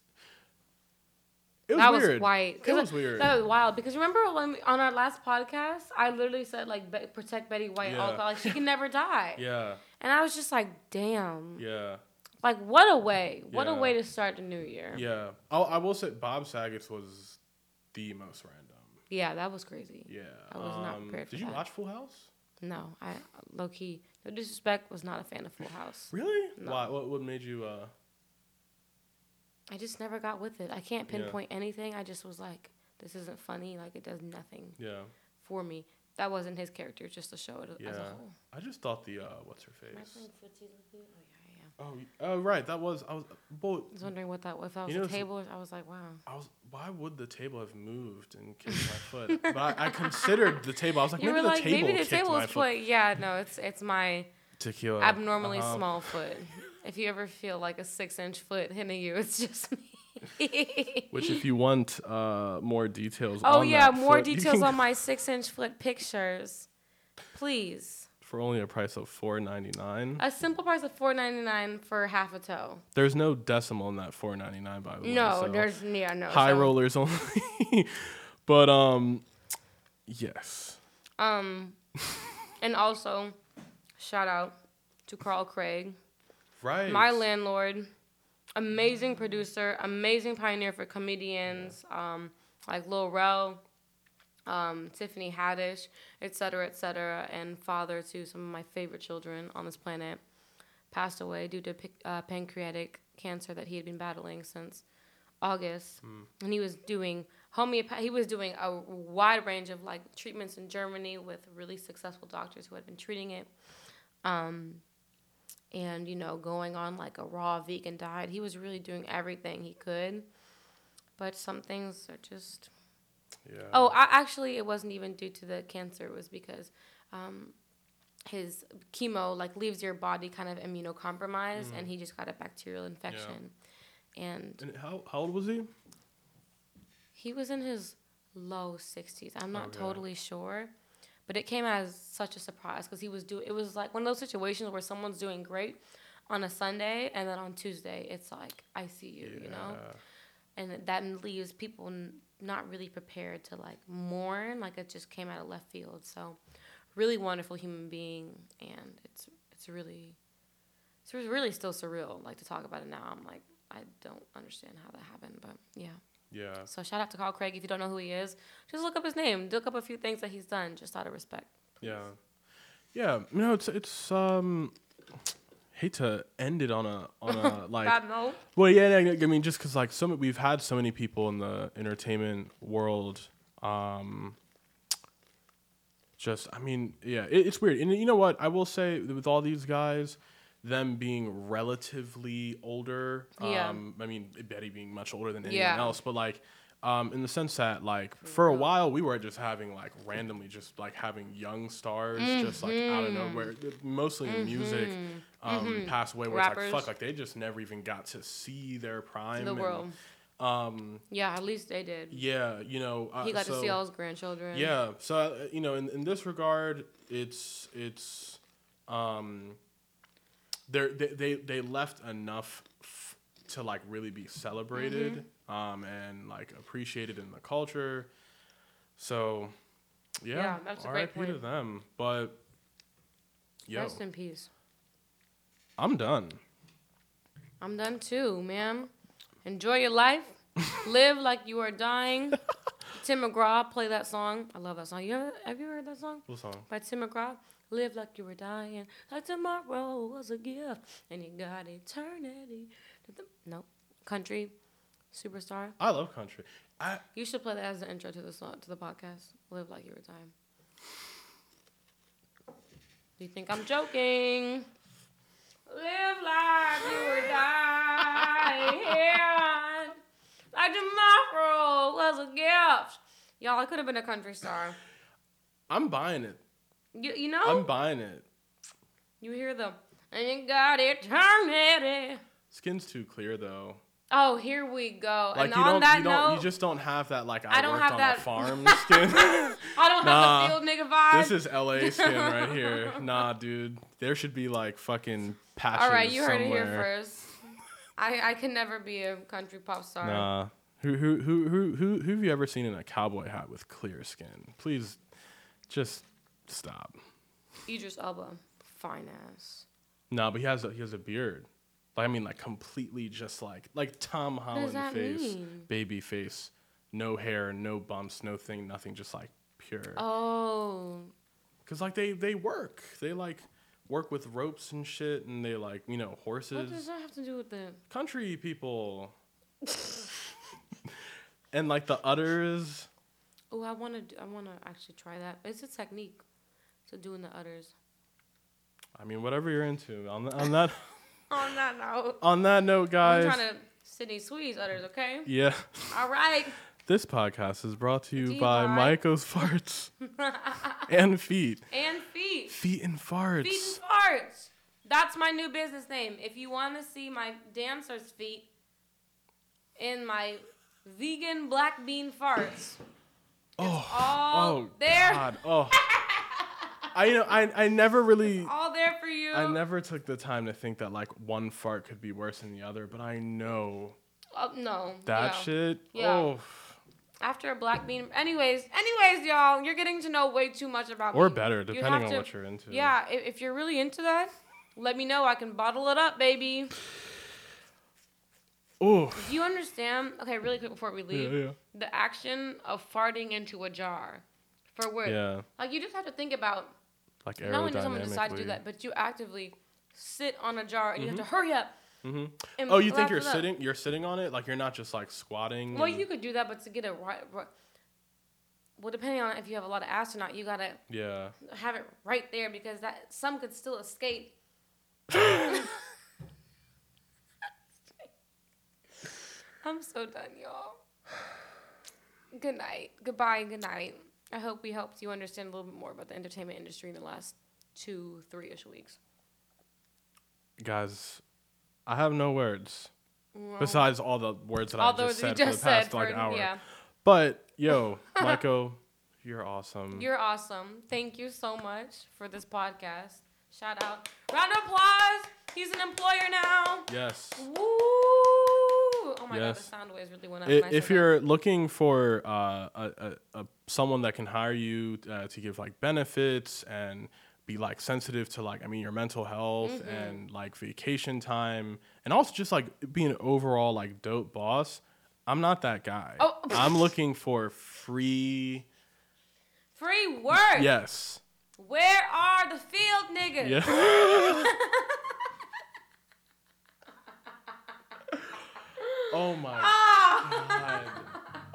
S2: it was
S1: that
S2: weird.
S1: was white.
S2: It was weird.
S1: That was wild because remember when we, on our last podcast, I literally said like Be- protect Betty White, all
S2: Yeah.
S1: like she can never die,
S2: yeah,
S1: and I was just like, damn,
S2: yeah,
S1: like what a way, what a way to start the new year.
S2: yeah. I'll, I will say Bob Saget's was the most random.
S1: Yeah, that was crazy.
S2: Yeah.
S1: I was not
S2: Um,
S1: prepared for it.
S2: Did you
S1: that.
S2: watch Full House?
S1: No, I low key, no disrespect, was not a fan of Full House.
S2: Really?
S1: No.
S2: Why? What, what made you? uh
S1: I just never got with it. I can't
S2: Yeah.
S1: pinpoint anything. I just was like, this isn't funny. Like it does nothing
S2: Yeah.
S1: for me. That wasn't his character. Just to show it as a
S2: Yeah.
S1: whole.
S2: I just thought the uh what's her
S1: Am I
S2: face?
S1: Oh.
S2: Oh, right, that was I was. Boy,
S1: I was wondering what that if that was a table. I was like, wow.
S2: I was. Why would the table have moved and kicked my foot? But I, I considered the table. I was like,
S1: You
S2: maybe
S1: were
S2: the
S1: like,
S2: table
S1: maybe the
S2: kicked
S1: table was
S2: foot.
S1: Yeah, no, it's it's my
S2: Tequila.
S1: abnormally
S2: Uh-huh.
S1: small foot. If you ever feel like a six inch foot hitting you, it's just me.
S2: Which, if you want uh, more details.
S1: oh yeah, more
S2: foot,
S1: details
S2: can-
S1: on my six inch foot pictures, please.
S2: For only a price of four ninety nine.
S1: A simple price of four ninety nine for half a toe.
S2: There's no decimal in that four ninety nine by the way.
S1: No,
S2: so
S1: there's yeah no
S2: high
S1: so-
S2: rollers only. but um, yes.
S1: Um, and also, shout out to Carl Craig,
S2: Right.
S1: my landlord, amazing producer, amazing pioneer for comedians, um, like Lil Rel, um, Tiffany Haddish, et cetera, et cetera, and father to some of my favorite children on this planet, passed away due to uh, pancreatic cancer that he had been battling since August, and he was doing homeopath. He was doing a wide range of like treatments in Germany with really successful doctors who had been treating it. Um, and you know, going on like a raw vegan diet. He was really doing everything he could, but some things are just.
S2: Yeah.
S1: Oh, I, actually, it wasn't even due to the cancer. It was because um, his chemo like leaves your body kind of immunocompromised, and he just got a bacterial infection. And
S2: And how how old was he?
S1: he was in his low 60s. I'm not
S2: Okay.
S1: totally sure, but it came as such a surprise because he was do. It was like one of those situations where someone's doing great on a Sunday, and then on Tuesday it's like I see you, you know, and that leaves people not really prepared to like mourn. Like it just came out of left field. So, really wonderful human being, and it's it's really it's really still surreal. Like to talk about it now, I'm like I don't understand how that happened, but yeah.
S2: Yeah.
S1: So shout out to Carl Craig. If you don't know who he is, just look up his name. Look up a few things that he's done, just out of respect.
S2: Yeah. Yeah. You know, it's it's um hate to end it on a on a like
S1: Bad note.
S2: Well, yeah, I mean, just because like so ma- we've had so many people in the entertainment world, um, just I mean, yeah, it, it's weird. And you know what? I will say with all these guys, them being relatively older.
S1: Yeah.
S2: Um, I mean, Betty being much older than anyone
S1: Yeah.
S2: else, but like. Um, in the sense that, like, for a while, we were just having, like, randomly, just like having young stars, just like out of nowhere, mostly in music, um, pass away. Where it's like, fuck, like they just never even got to see their prime.
S1: The
S2: and,
S1: world.
S2: Um,
S1: Yeah, at least they did.
S2: yeah, you know, uh,
S1: He got to see all his grandchildren.
S2: Yeah, so uh, you know, in, in this regard, it's it's um, they're, they they they left enough f- to like really be celebrated
S1: Mm-hmm.
S2: Um, and like appreciated in the culture. So, yeah,
S1: Yeah, that's a great
S2: RIP to
S1: point.
S2: them. But yo,
S1: Rest in peace.
S2: I'm done.
S1: I'm done too, ma'am. Enjoy your life. Live like you are dying. Tim McGraw, play that song. I love that song. You ever, have you heard that song?
S2: What song?
S1: by Tim McGraw. Live like you were dying, like tomorrow was a gift, and you got eternity. No, Country superstar.
S2: I love country. I
S1: You should play that as the intro to the song, to the podcast. Live like you were dying. Do you think I'm joking? Live like you were dying, like tomorrow was a gift. Y'all, I could have been a country star.
S2: I'm buying it.
S1: You, you know?
S2: I'm buying it.
S1: You hear the and you got eternity.
S2: Skin's too clear though.
S1: Oh, here we go.
S2: Like
S1: and
S2: you
S1: on
S2: don't,
S1: that
S2: you don't,
S1: note,
S2: you just don't have that like I,
S1: I don't have
S2: on
S1: that-
S2: a farm skin.
S1: I don't
S2: Nah.
S1: have the field nigga vibe.
S2: this is LA skin right here. Nah, dude, there should be like fucking patches
S1: All right, you heard it here first. I I can never be a country pop star.
S2: Nah. Who who who who who who have you ever seen in a cowboy hat with clear skin? Please, just stop.
S1: Idris Elba, fine ass.
S2: No, but he has a, he has a beard. I mean, like completely just like like Tom Holland face,
S1: mean?
S2: baby face, no hair, no bumps, no thing, nothing, just like pure.
S1: Oh,
S2: Cause like they they work, they like work with ropes and shit, and they like you know horses.
S1: what does that have to do with the?
S2: country people, and like the udders.
S1: Oh, I want to. do, I want to actually try that. It's a technique to doing the udders.
S2: I mean, whatever you're into. On th- on that
S1: On that note,
S2: on that note,
S1: I'm trying to Sydney Sweeney's udders. Okay.
S2: Yeah.
S1: All right.
S2: This podcast is brought to you
S1: you
S2: by Myko's farts and feet.
S1: And feet.
S2: Feet and farts.
S1: Feet and farts. That's my new business name. If you want to see my dancer's feet and my vegan black bean farts,
S2: oh,
S1: all
S2: oh
S1: there.
S2: God. Oh. I you know I I never really
S1: all there for you.
S2: I never took the time to think that like one fart could be worse than the other, but I know
S1: Oh, no.
S2: that
S1: yeah.
S2: shit.
S1: Yeah.
S2: Oh.
S1: After a black bean. Anyways, anyways, y'all, you're getting to know way too much about
S2: Or
S1: me.
S2: better, depending on
S1: to-
S2: what you're into.
S1: Yeah, if, if you're really into that, let me know. I can bottle it up, baby.
S2: Oh.
S1: Do you understand? Okay, really quick before we
S2: Yeah,
S1: leave.
S2: yeah.
S1: The action of farting into a jar for work.
S2: Yeah.
S1: Like, you just have to think about
S2: Like
S1: not only does someone decide to do that, but you actively sit on a jar and you have to hurry up. Mm-hmm.
S2: Oh, you think you're sitting? You're sitting on it, like you're not just like squatting.
S1: Well, you could do that, but to get it right, right well, depending on if you have a lot of ass or not, you gotta
S2: Yeah.
S1: have it right there because that some could still escape. I'm so done, y'all. Good night. Goodbye. Good night. I hope we helped you understand a little bit more about the entertainment industry in the last two, three ish weeks.
S2: Guys, I have no words
S1: Well,
S2: besides all the words that I just said
S1: just
S2: for the past like
S1: for-
S2: hour.
S1: yeah.
S2: But yo, Michael, you're awesome.
S1: You're awesome. Thank you so much for this podcast. Shout out. Round of applause. He's an employer now.
S2: yes.
S1: Woo! Oh my god, the sound waves really went up.
S2: I-
S1: when I
S2: If you're looking for uh, a, a, a someone that can hire you uh, to give like benefits and be like sensitive to like I mean your mental health
S1: Mm-hmm.
S2: and like vacation time and also just like being an overall like dope boss, I'm not that guy.
S1: Oh.
S2: I'm looking for free.
S1: free work.
S2: Yes.
S1: Where are the field niggas?
S2: Yeah. oh my
S1: Ah!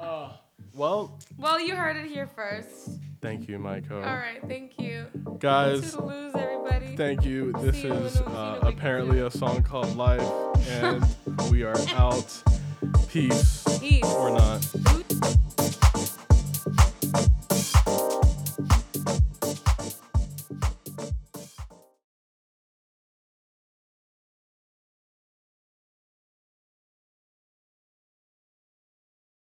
S2: god. Oh. Well,
S1: Well, you heard it here first.
S2: thank you, Michael.
S1: All right, thank you.
S2: Guys,
S1: Toodaloo, everybody.
S2: thank you. This
S1: See you
S2: is
S1: you
S2: uh,
S1: a week or
S2: apparently a song called Life, and we are out. Peace.
S1: Peace.
S2: Or not.
S1: Toodaloo.